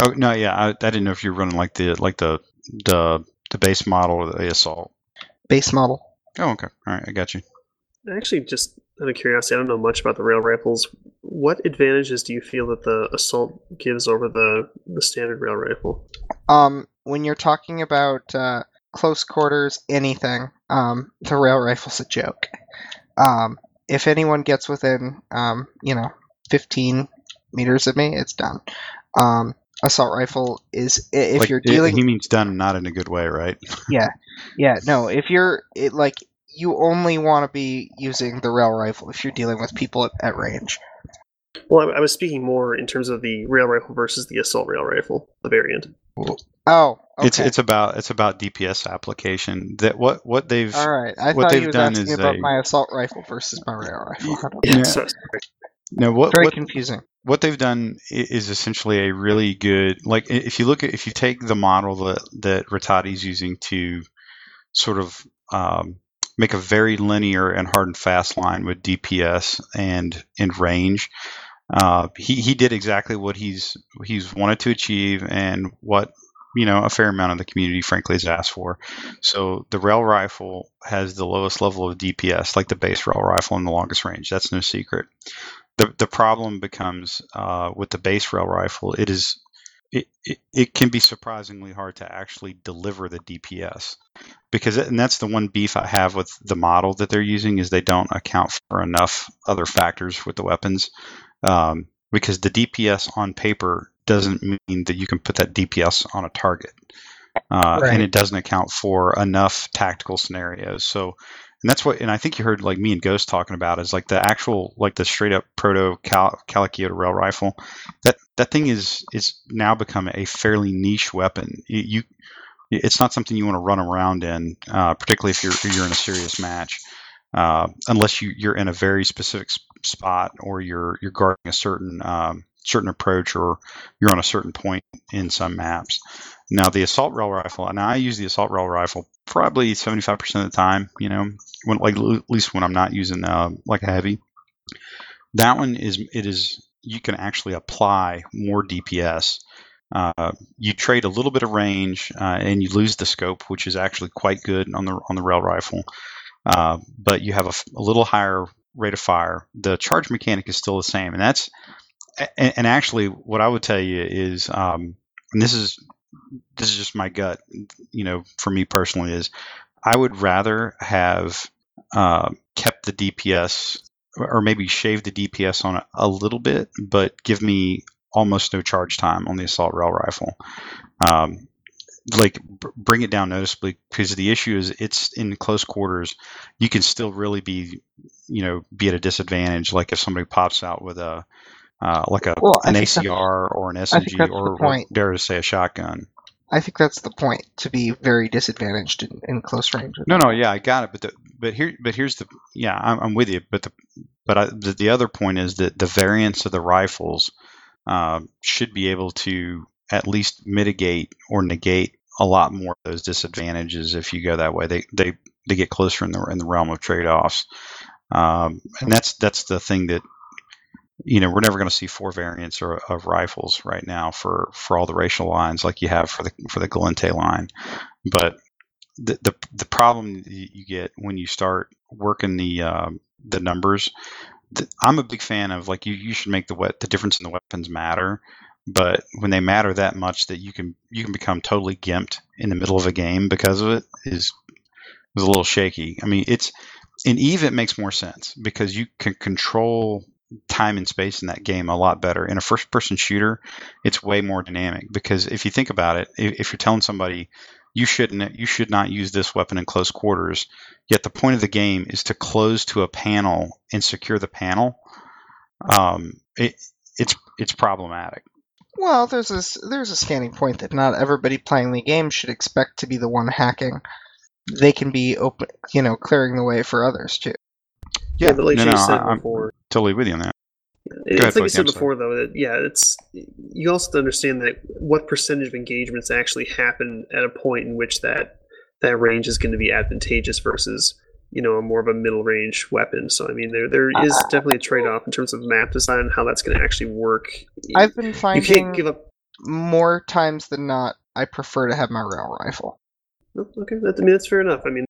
Oh no, yeah, I, I didn't know if you were running like the like the the the base model or the assault. base model. Oh, okay. All right, I got you. Actually, just out of curiosity, I don't know much about the rail rifles. What advantages do you feel that the assault gives over the the standard rail rifle? Um, when you're talking about uh, close quarters, anything, um, the rail rifle's a joke. Um, if anyone gets within, um, you know, 15 meters of me, it's done. Um, assault rifle is if Like, you're he- dealing he means done, not in a good way, right? yeah yeah no if you're it, like you only want to be using the rail rifle if you're dealing with people at, at range Well, I, I was speaking more in terms of the rail rifle versus the assault rail rifle, the variant. oh okay. It's it's about it's about DPS application. That what what they've all right i what thought they've you was done asking is about a- my assault rifle versus my rail rifle I Yeah. So- no what very what, confusing what they've done is essentially a really good like if you look at if you take the model that that Rattati's using to sort of um, make a very linear and hard and fast line with DPS and and range. Uh, he he did exactly what he's he's wanted to achieve and what you know a fair amount of the community frankly has asked for. So the rail rifle has the lowest level of DPS, like the base rail rifle, and the longest range. That's no secret. The the problem becomes uh, with the base rail rifle. It is it, it, it can be surprisingly hard to actually deliver the DPS because and that's the one beef I have with the model that they're using is they don't account for enough other factors with the weapons um, because the DPS on paper doesn't mean that you can put that DPS on a target uh, Right. and it doesn't account for enough tactical scenarios so and that's what and I think you heard like me and Ghost talking about is like the actual like the straight up proto Cal- Kaalakiota rail rifle that that thing is is now become a fairly niche weapon. You, it's not something you want to run around in, uh, particularly if you're you're in a serious match, uh, unless you you're in a very specific spot or you're you're guarding a certain um, certain approach or you're on a certain point in some maps. Now the assault rail rifle. and I use the assault rail rifle probably 75% of the time. You know, when like at least when I'm not using uh, like a heavy. That one is it is you can actually apply more DPS. Uh, you trade a little bit of range uh, and you lose the scope, which is actually quite good on the on the rail rifle. Uh, but you have a, a, little higher rate of fire. The charge mechanic is still the same, and that's and, and actually what I would tell you is, um, and this is this is just my gut, you know, for me personally is I would rather have uh, kept the DPS or maybe shave the DPS on it a little bit, but give me almost no charge time on the assault rail rifle. Um, like br- bring it down noticeably because the issue is it's in close quarters. You can still really be, you know, be at a disadvantage. Like if somebody pops out with a uh, like a Well, an that- ACR or an SMG or, or dare to say a shotgun. I think that's the point to be very disadvantaged in, in close range. No, no, yeah, I got it. But the, but here, but here's the yeah, I'm, I'm with you. But the but I, the, the other point is that the variance of the rifles uh, should be able to at least mitigate or negate a lot more of those disadvantages if you go that way. They they they get closer in the in the realm of trade offs, um, and that's that's the thing that you know we're never going to see four variants or, of rifles right now for for all the racial lines like you have for the for the Gallente line, but the the, the problem you get when you start working the um, the numbers. th- I'm a big fan of like you, you should make the wet the difference in the weapons matter, but when they matter that much that you can you can become totally gimped in the middle of a game because of it is is a little shaky. I mean, it's in Eve it makes more sense because you can control time and space in that game a lot better. In a first person shooter, it's way more dynamic because if you think about it, if, you're telling somebody you shouldn't you should not use this weapon in close quarters, yet the point of the game is to close to a panel and secure the panel, um, it, it's it's problematic. Well, there's a s- there's a standing point that not everybody playing the game should expect to be the one hacking. They can be open, you know, clearing the way for others too. Yeah, but like no, you no, said I- I'm before, totally with you on that. it's ahead, like you said I'm sorry. before though that yeah, it's you also have to understand that what percentage of engagements actually happen at a point in which that that range is going to be advantageous versus you know a more of a middle range weapon. So I mean there there is uh, definitely a trade off in terms of map design and how that's going to actually work. I've been finding you can't give up. more times than not, I prefer to have my rail rifle. Oh, Okay, that, I mean that's fair enough. I mean,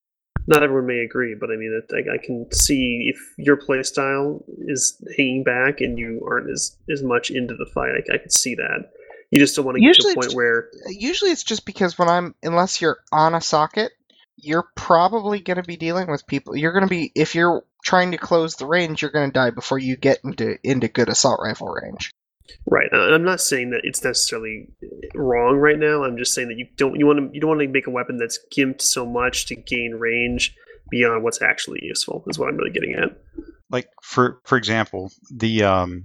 not everyone may agree, but I mean, it, I, I can see if your play style is hanging back and you aren't as as much into the fight. I, I could see that. You just don't want to get to a point where Usually, it's just because when I'm, unless you're on a socket, you're probably going to be dealing with people. You're going to be if you're trying to close the range, you're going to die before you get into into good assault rifle range. Right. I'm not saying that it's necessarily wrong right now. I'm just saying that you don't you want to you don't want to make a weapon that's gimped so much to gain range beyond what's actually useful. Is what I'm really getting at. like for for example, the um,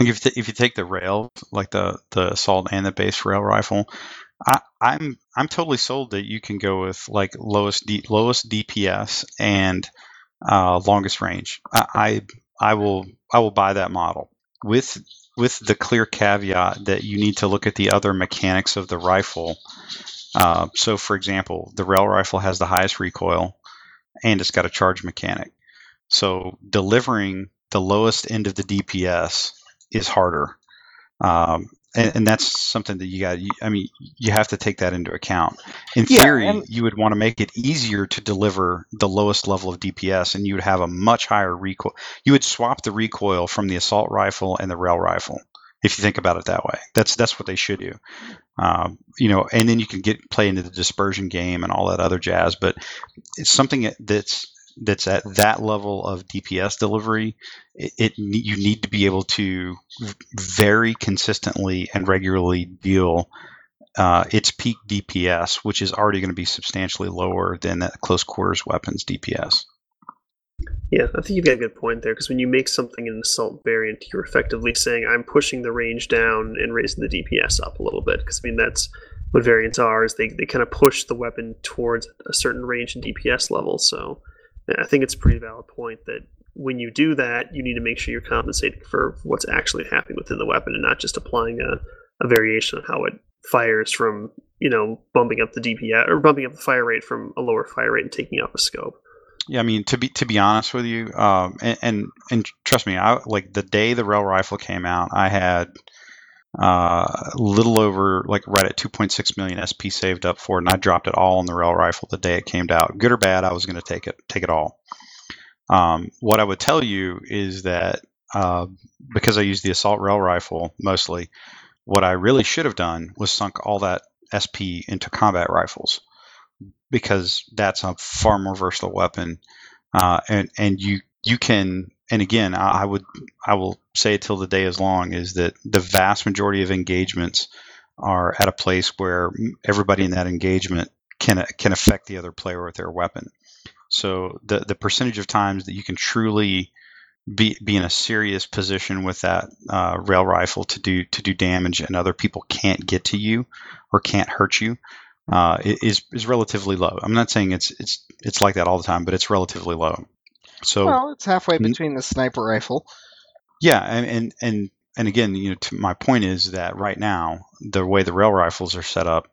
if you, if you take the rail, like the the assault and the base rail rifle, I, I'm I'm totally sold that you can go with like lowest D, lowest DPS and uh, longest range. I, I I will I will buy that model with with the clear caveat that you need to look at the other mechanics of the rifle. Uh, so, for example, the rail rifle has the highest recoil, and it's got a charge mechanic. So delivering the lowest end of the DPS is harder, um, and, and that's something that you got. I mean, you have to take that into account. In Yeah, theory, and- you would want to make it easier to deliver the lowest level of DPS, and you would have a much higher recoil. You would swap the recoil from the assault rifle and the rail rifle, if you think about it that way. That's that's what they should do. Um, you know, and then you can get play into the dispersion game and all that other jazz. But it's something that's that's at that level of DPS delivery. It, it you need to be able to very consistently and regularly deal uh, its peak DPS, which is already going to be substantially lower than that close quarters weapons DPS. Yeah, I think you've got a good point there because when you make something an assault variant, you're effectively saying I'm pushing the range down and raising the DPS up a little bit. Because I mean that's what variants are is they, they kind of push the weapon towards a certain range and DPS level. So I think it's a pretty valid point that when you do that, you need to make sure you're compensating for what's actually happening within the weapon and not just applying a, a variation on how it fires from you know bumping up the DPS or bumping up the fire rate from a lower fire rate and taking up a scope. Yeah, I mean to be to be honest with you, um, and, and, and trust me, I like the day the rail rifle came out, I had uh, a little over like right at 2.6 million SP saved up for it, and I dropped it all on the rail rifle the day it came out. Good or bad, I was going to take it take it all. Um, what I would tell you is that uh, because I use the assault rail rifle mostly, what I really should have done was sunk all that SP into combat rifles because that's a far more versatile weapon, uh, and and you you can and again I, I would I will say it till the day is long is that the vast majority of engagements are at a place where everybody in that engagement can can affect the other player with their weapon. So the the percentage of times that you can truly be be in a serious position with that uh, rail rifle to do to do damage and other people can't get to you or can't hurt you uh, is is relatively low. I'm not saying it's it's it's like that all the time, but it's relatively low. So well, it's halfway between the sniper rifle. Yeah, and and and, and again, you know, to my point is that right now the way the rail rifles are set up,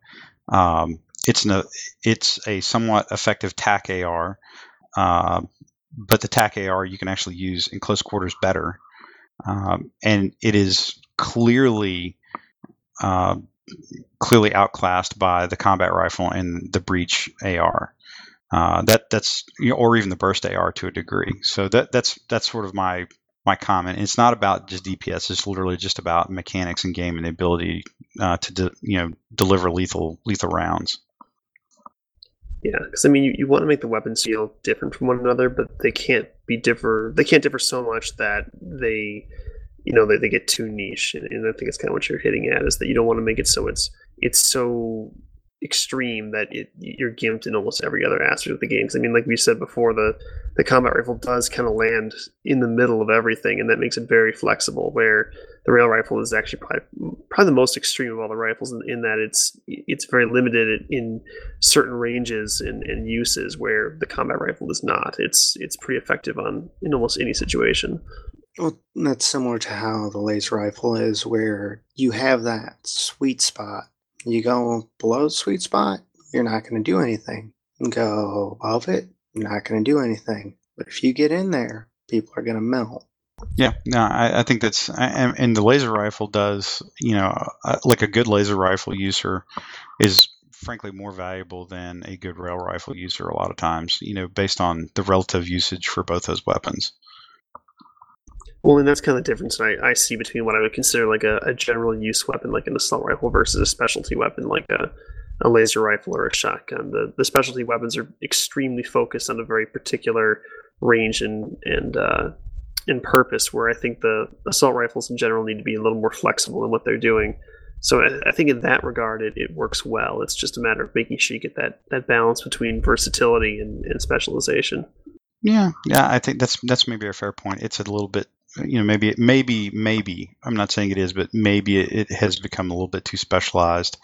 um, it's no, it's a somewhat effective TAC AR, uh, but the TAC AR you can actually use in close quarters better, um, and it is clearly uh, clearly outclassed by the combat rifle and the breach AR. Uh, that that's you know, or even the burst AR to a degree. So that that's that's sort of my my comment. It's not about just DPS. It's literally just about mechanics and game and the ability uh, to de- you know deliver lethal lethal rounds. Yeah, because I mean, you, you want to make the weapons feel different from one another, but they can't be differ. They can't differ so much that they you know, they, they get too niche. And, and I think it's kind of what you're hitting at is that you don't want to make it so it's it's so extreme that it, you're gimped in almost every other aspect of the games. I mean, like we said before, the the combat rifle does kind of land in the middle of everything, and that makes it very flexible. Where the rail rifle is actually probably, probably the most extreme of all the rifles in, in that it's it's very limited in certain ranges and, and uses where the combat rifle is not. It's it's pretty effective on in almost any situation. Well, that's similar to how the laser rifle is, where you have that sweet spot. You go below the sweet spot, you're not going to do anything. Go above it, you're not going to do anything. But if you get in there, people are going to melt. Yeah, no, I, I think that's and, and, the laser rifle does, you know, uh, like a good laser rifle user is frankly more valuable than a good rail rifle user a lot of times, you know, based on the relative usage for both those weapons. Well, and that's kind of the difference I, I see between what I would consider like a, a, general use weapon, like an assault rifle, versus a specialty weapon, like a, a laser rifle or a shotgun. The the specialty weapons are extremely focused on a very particular range and and uh, and purpose. Where I think the assault rifles in general need to be a little more flexible in what they're doing. So I, I think in that regard, it, it works well. It's just a matter of making sure you get that that balance between versatility and, and specialization. Yeah, yeah, I think that's that's maybe a fair point. It's a little bit you know maybe maybe maybe I'm not saying it is, but maybe it, it has become a little bit too specialized.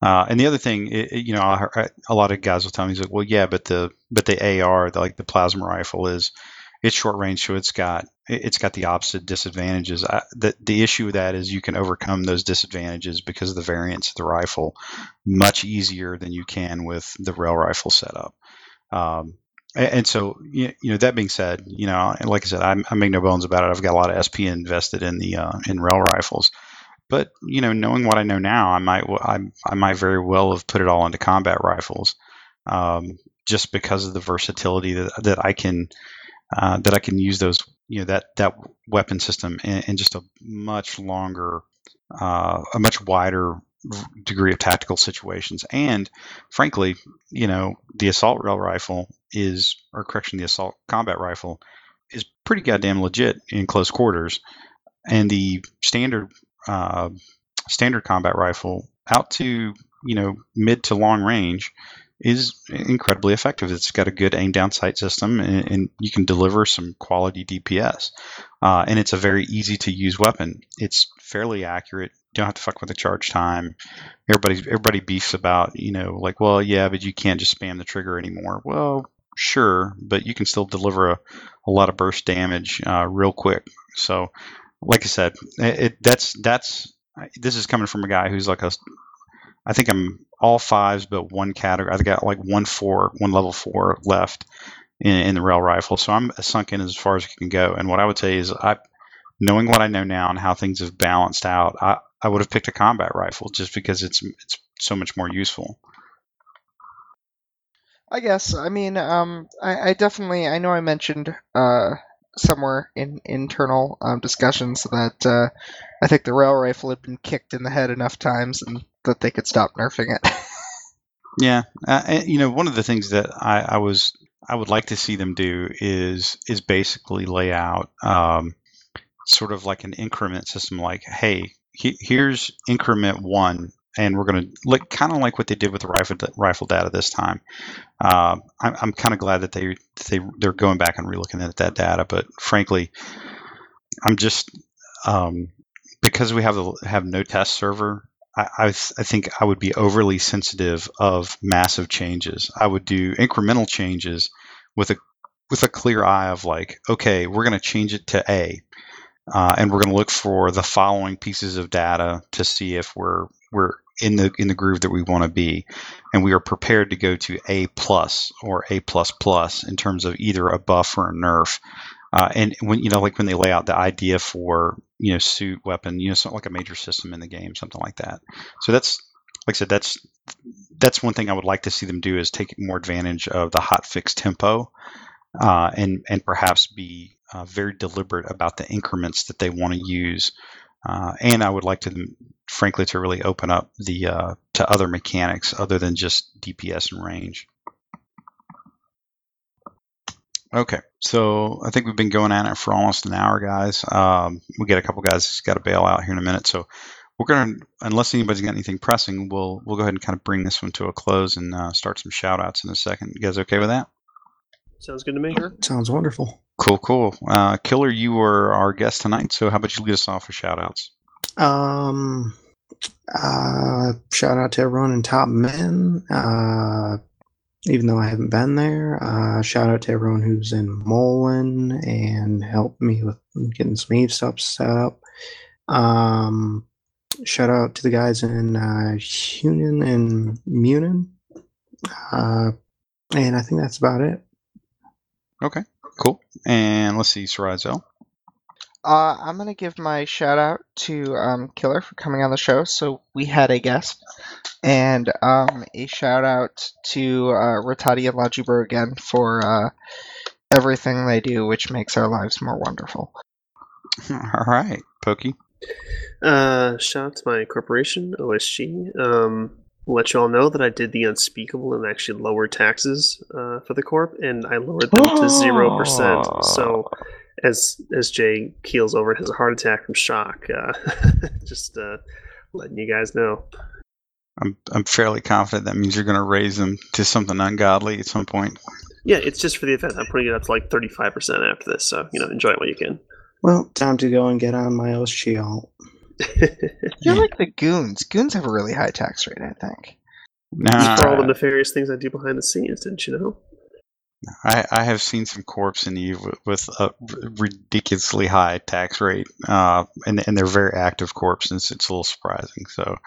Uh, and the other thing, it, you know, I, I, a lot of guys will tell me, he's like, well, yeah, but the but the AR, the, like the plasma rifle, is it's short range, so it's got it's got the opposite disadvantages. I, the the issue with that is you can overcome those disadvantages because of the variance of the rifle much easier than you can with the rail rifle setup. Um, and so, you know, that being said, you know, like I said, I, I make no bones about it. I've got a lot of SP invested in the uh, in rail rifles, but you know, knowing what I know now, I might I, I might very well have put it all into combat rifles, um, just because of the versatility that, that I can uh, that I can use those you know that that weapon system in, in just a much longer uh, a much wider degree of tactical situations. And frankly, you know, the assault rail rifle is, or correction, the assault combat rifle is pretty goddamn legit in close quarters. And the standard uh, standard combat rifle out to you know mid to long range is incredibly effective. It's got a good aim down sight system, and, and you can deliver some quality DPS. Uh, and it's a very easy to use weapon. It's fairly accurate. You don't have to fuck with the charge time. Everybody everybody beefs about you know like well yeah, but you can't just spam the trigger anymore. Well, sure, but you can still deliver a, a lot of burst damage uh, real quick. So, like I said, it, it, that's that's this is coming from a guy who's like a I think I'm all fives but one category. I've got like one four, one level four left in, in the rail rifle, so I'm sunk in as far as I can go. And what I would say is, I, knowing what I know now and how things have balanced out, I, I would have picked a combat rifle just because it's it's so much more useful. I guess. I mean, um, I, I definitely. I know I mentioned uh, somewhere in internal um, discussions that uh, I think the rail rifle had been kicked in the head enough times and that they could stop nerfing it. yeah, uh, you know, one of the things that I, I, was I would like to see them do is is basically lay out um, sort of like an increment system, like, hey, he, here's increment one and we're going to look kind of like what they did with the rifle rifle data this time. Uh, I'm, I'm kind of glad that they they they're going back and relooking at that data, but frankly, I'm just um, because we have the, have no test server. I, I, I think I would be overly sensitive of massive changes. I would do incremental changes with a with a clear eye of like, okay, we're going to change it to A, uh, and we're going to look for the following pieces of data to see if we're we're in the in the groove that we want to be, and we are prepared to go to A plus or A plus plus in terms of either a buff or a nerf. Uh, and when you know, like when they lay out the idea for you know suit weapon, you know, something like a major system in the game, something like that. So that's like I said, that's that's one thing I would like to see them do is take more advantage of the hot fix tempo, uh, and and perhaps be uh, very deliberate about the increments that they want to use. Uh, and I would like to frankly, to really open up the uh, to other mechanics other than just DPS and range. Okay, so I think we've been going at it for almost an hour, guys. Um, we get a couple guys who's got to bail out here in a minute, so we're gonna, unless anybody's got anything pressing, we'll we'll go ahead and kind of bring this one to a close and uh, start some shout outs in a second. You guys okay with that? Sounds good to me. Sounds wonderful. Cool, cool. Uh, Killer, you were our guest tonight, so how about you lead us off with shout outs? Um, uh, shout out to everyone in Top Men. Uh, even though I haven't been there, uh, shout out to everyone who's in Mullen and helped me with getting some Eve stuff set up. Um, shout out to the guys in uh, Hunan and Munin. Uh, and I think that's about it. Okay, cool. And let's see, Soraya Xel. Uh, I'm gonna give my shout out to um, Killer for coming on the show. So we had a guest, and um, a shout out to uh, Rattati and Logibro again for uh, everything they do, which makes our lives more wonderful. All right, Pokey. Uh, shout out to my corporation, OSG. Um, let you all know that I did the unspeakable and actually lowered taxes uh, for the corp, and I lowered them to zero percent. So as as Jay keels over and has a heart attack from shock. Uh, just uh, letting you guys know. I'm I'm fairly confident that means you're going to raise them to something ungodly at some point. Yeah, it's just for the event. I'm putting it up to like 35 percent after this, so you know, enjoy it while you can. Well, time to go and get on my OSG alt. You're like the goons. Goons have a really high tax rate, I think. Nah, for all the nefarious things I do behind the scenes, didn't you know? I, I have seen some corps in Eve with a ridiculously high tax rate, uh, and and they're very active corps, and it's, it's a little surprising. So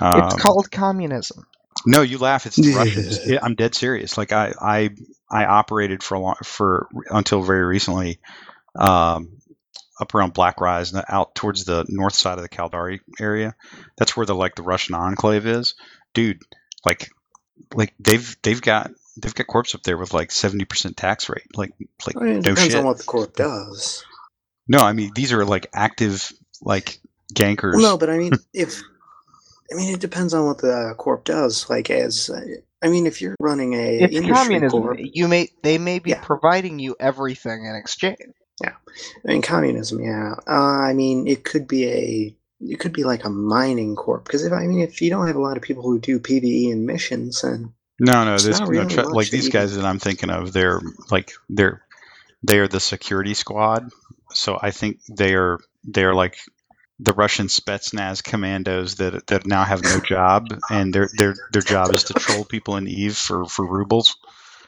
um, it's called communism. No, you laugh. It's the Russians. I'm dead serious. Like I I I operated for a long, for until very recently, um, up around Black Rise, out towards the north side of the Caldari area. That's where the like the Russian enclave is, dude. Like like they've they've got they've got corps up there with like seventy percent tax rate. Like like I mean, it no depends shit. on what the corp does. No, I mean these are like active like gankers. Well, no, but I mean, if I mean, it depends on what the corp does. Like, as uh, I mean, if you're running a It's industry communism. corp, You may they may be Yeah. providing you everything in exchange. I mean, communism, yeah. Uh, I mean, it could be a, it could be like a mining corp. Because if I mean, if you don't have a lot of people who do PVE and missions, and No, no, this no, really tr- like these guys can- that I'm thinking of, they're like they're they are the security squad. So I think they are they're like the Russian Spetsnaz commandos that that now have no job, and their their their job is to troll people in Eve for for rubles.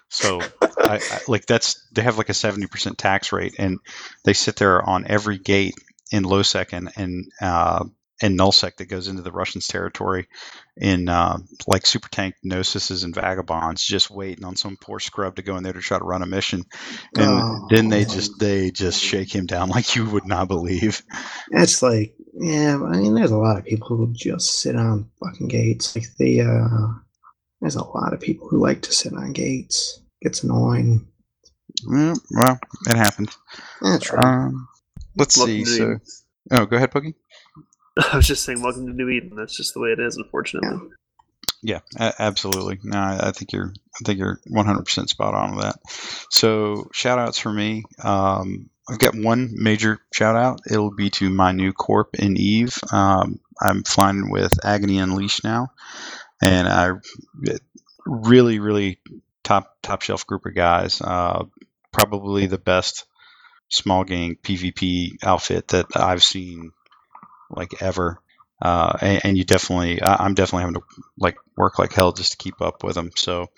So I, I like that's they have like a seventy percent tax rate, and they sit there on every gate in lowsec and and uh, and nullsec that goes into the Russians' territory in uh, like super tank gnosis and vagabonds, just waiting on some poor scrub to go in there to try to run a mission, and Oh, then they man. just they just shake him down like you would not believe. it's like, yeah. I mean, there's a lot of people who just sit on fucking gates. Like the, uh, there's a lot of people who like to sit on gates. It's annoying. Mm, well, it happens. That's right. Um, let's Welcome see. So, Eden. oh, go ahead, Pookie. I was just saying, welcome to New Eden. That's just the way it is, unfortunately. Yeah, a- absolutely. No, I I think you're I think you're 100% spot on with that. So, shout outs for me. Um, I've got one major shout out. It'll be to my new corp in Eve. Um, I'm flying with Agony Unleashed now, and I really, really top top shelf group of guys. Uh, probably the best small gang PvP outfit that I've seen like ever. Uh, and, and you definitely, I, I'm definitely having to like work like hell just to keep up with them. So,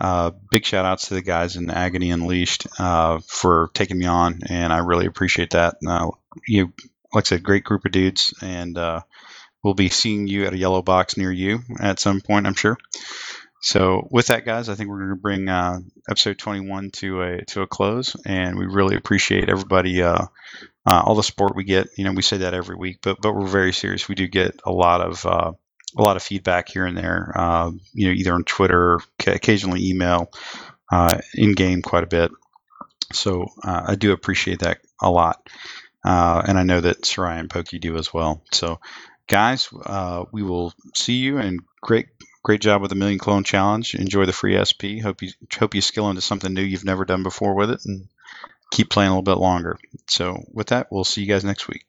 uh, big shout outs to the guys in Agony Unleashed uh, for taking me on, and I really appreciate that. You, like I said, great group of dudes, and uh, we'll be seeing you at a yellow box near you at some point, I'm sure. So, with that, guys, I think we're going to bring uh, episode 21 to a to a close, and we really appreciate everybody. Uh, uh, all the support we get. You know, we say that every week, but but we're very serious. We do get a lot of uh, a lot of feedback here and there. Uh, you know, either on Twitter, ca- occasionally email, uh, in game quite a bit. So uh, I do appreciate that a lot, uh, and I know that Soraya and Pokey do as well. So, guys, uh, we will see you and great. Great job with the Million Clone Challenge. Enjoy the free SP. Hope you hope you skill into something new you've never done before with it, and keep playing a little bit longer. So, with that, we'll see you guys next week.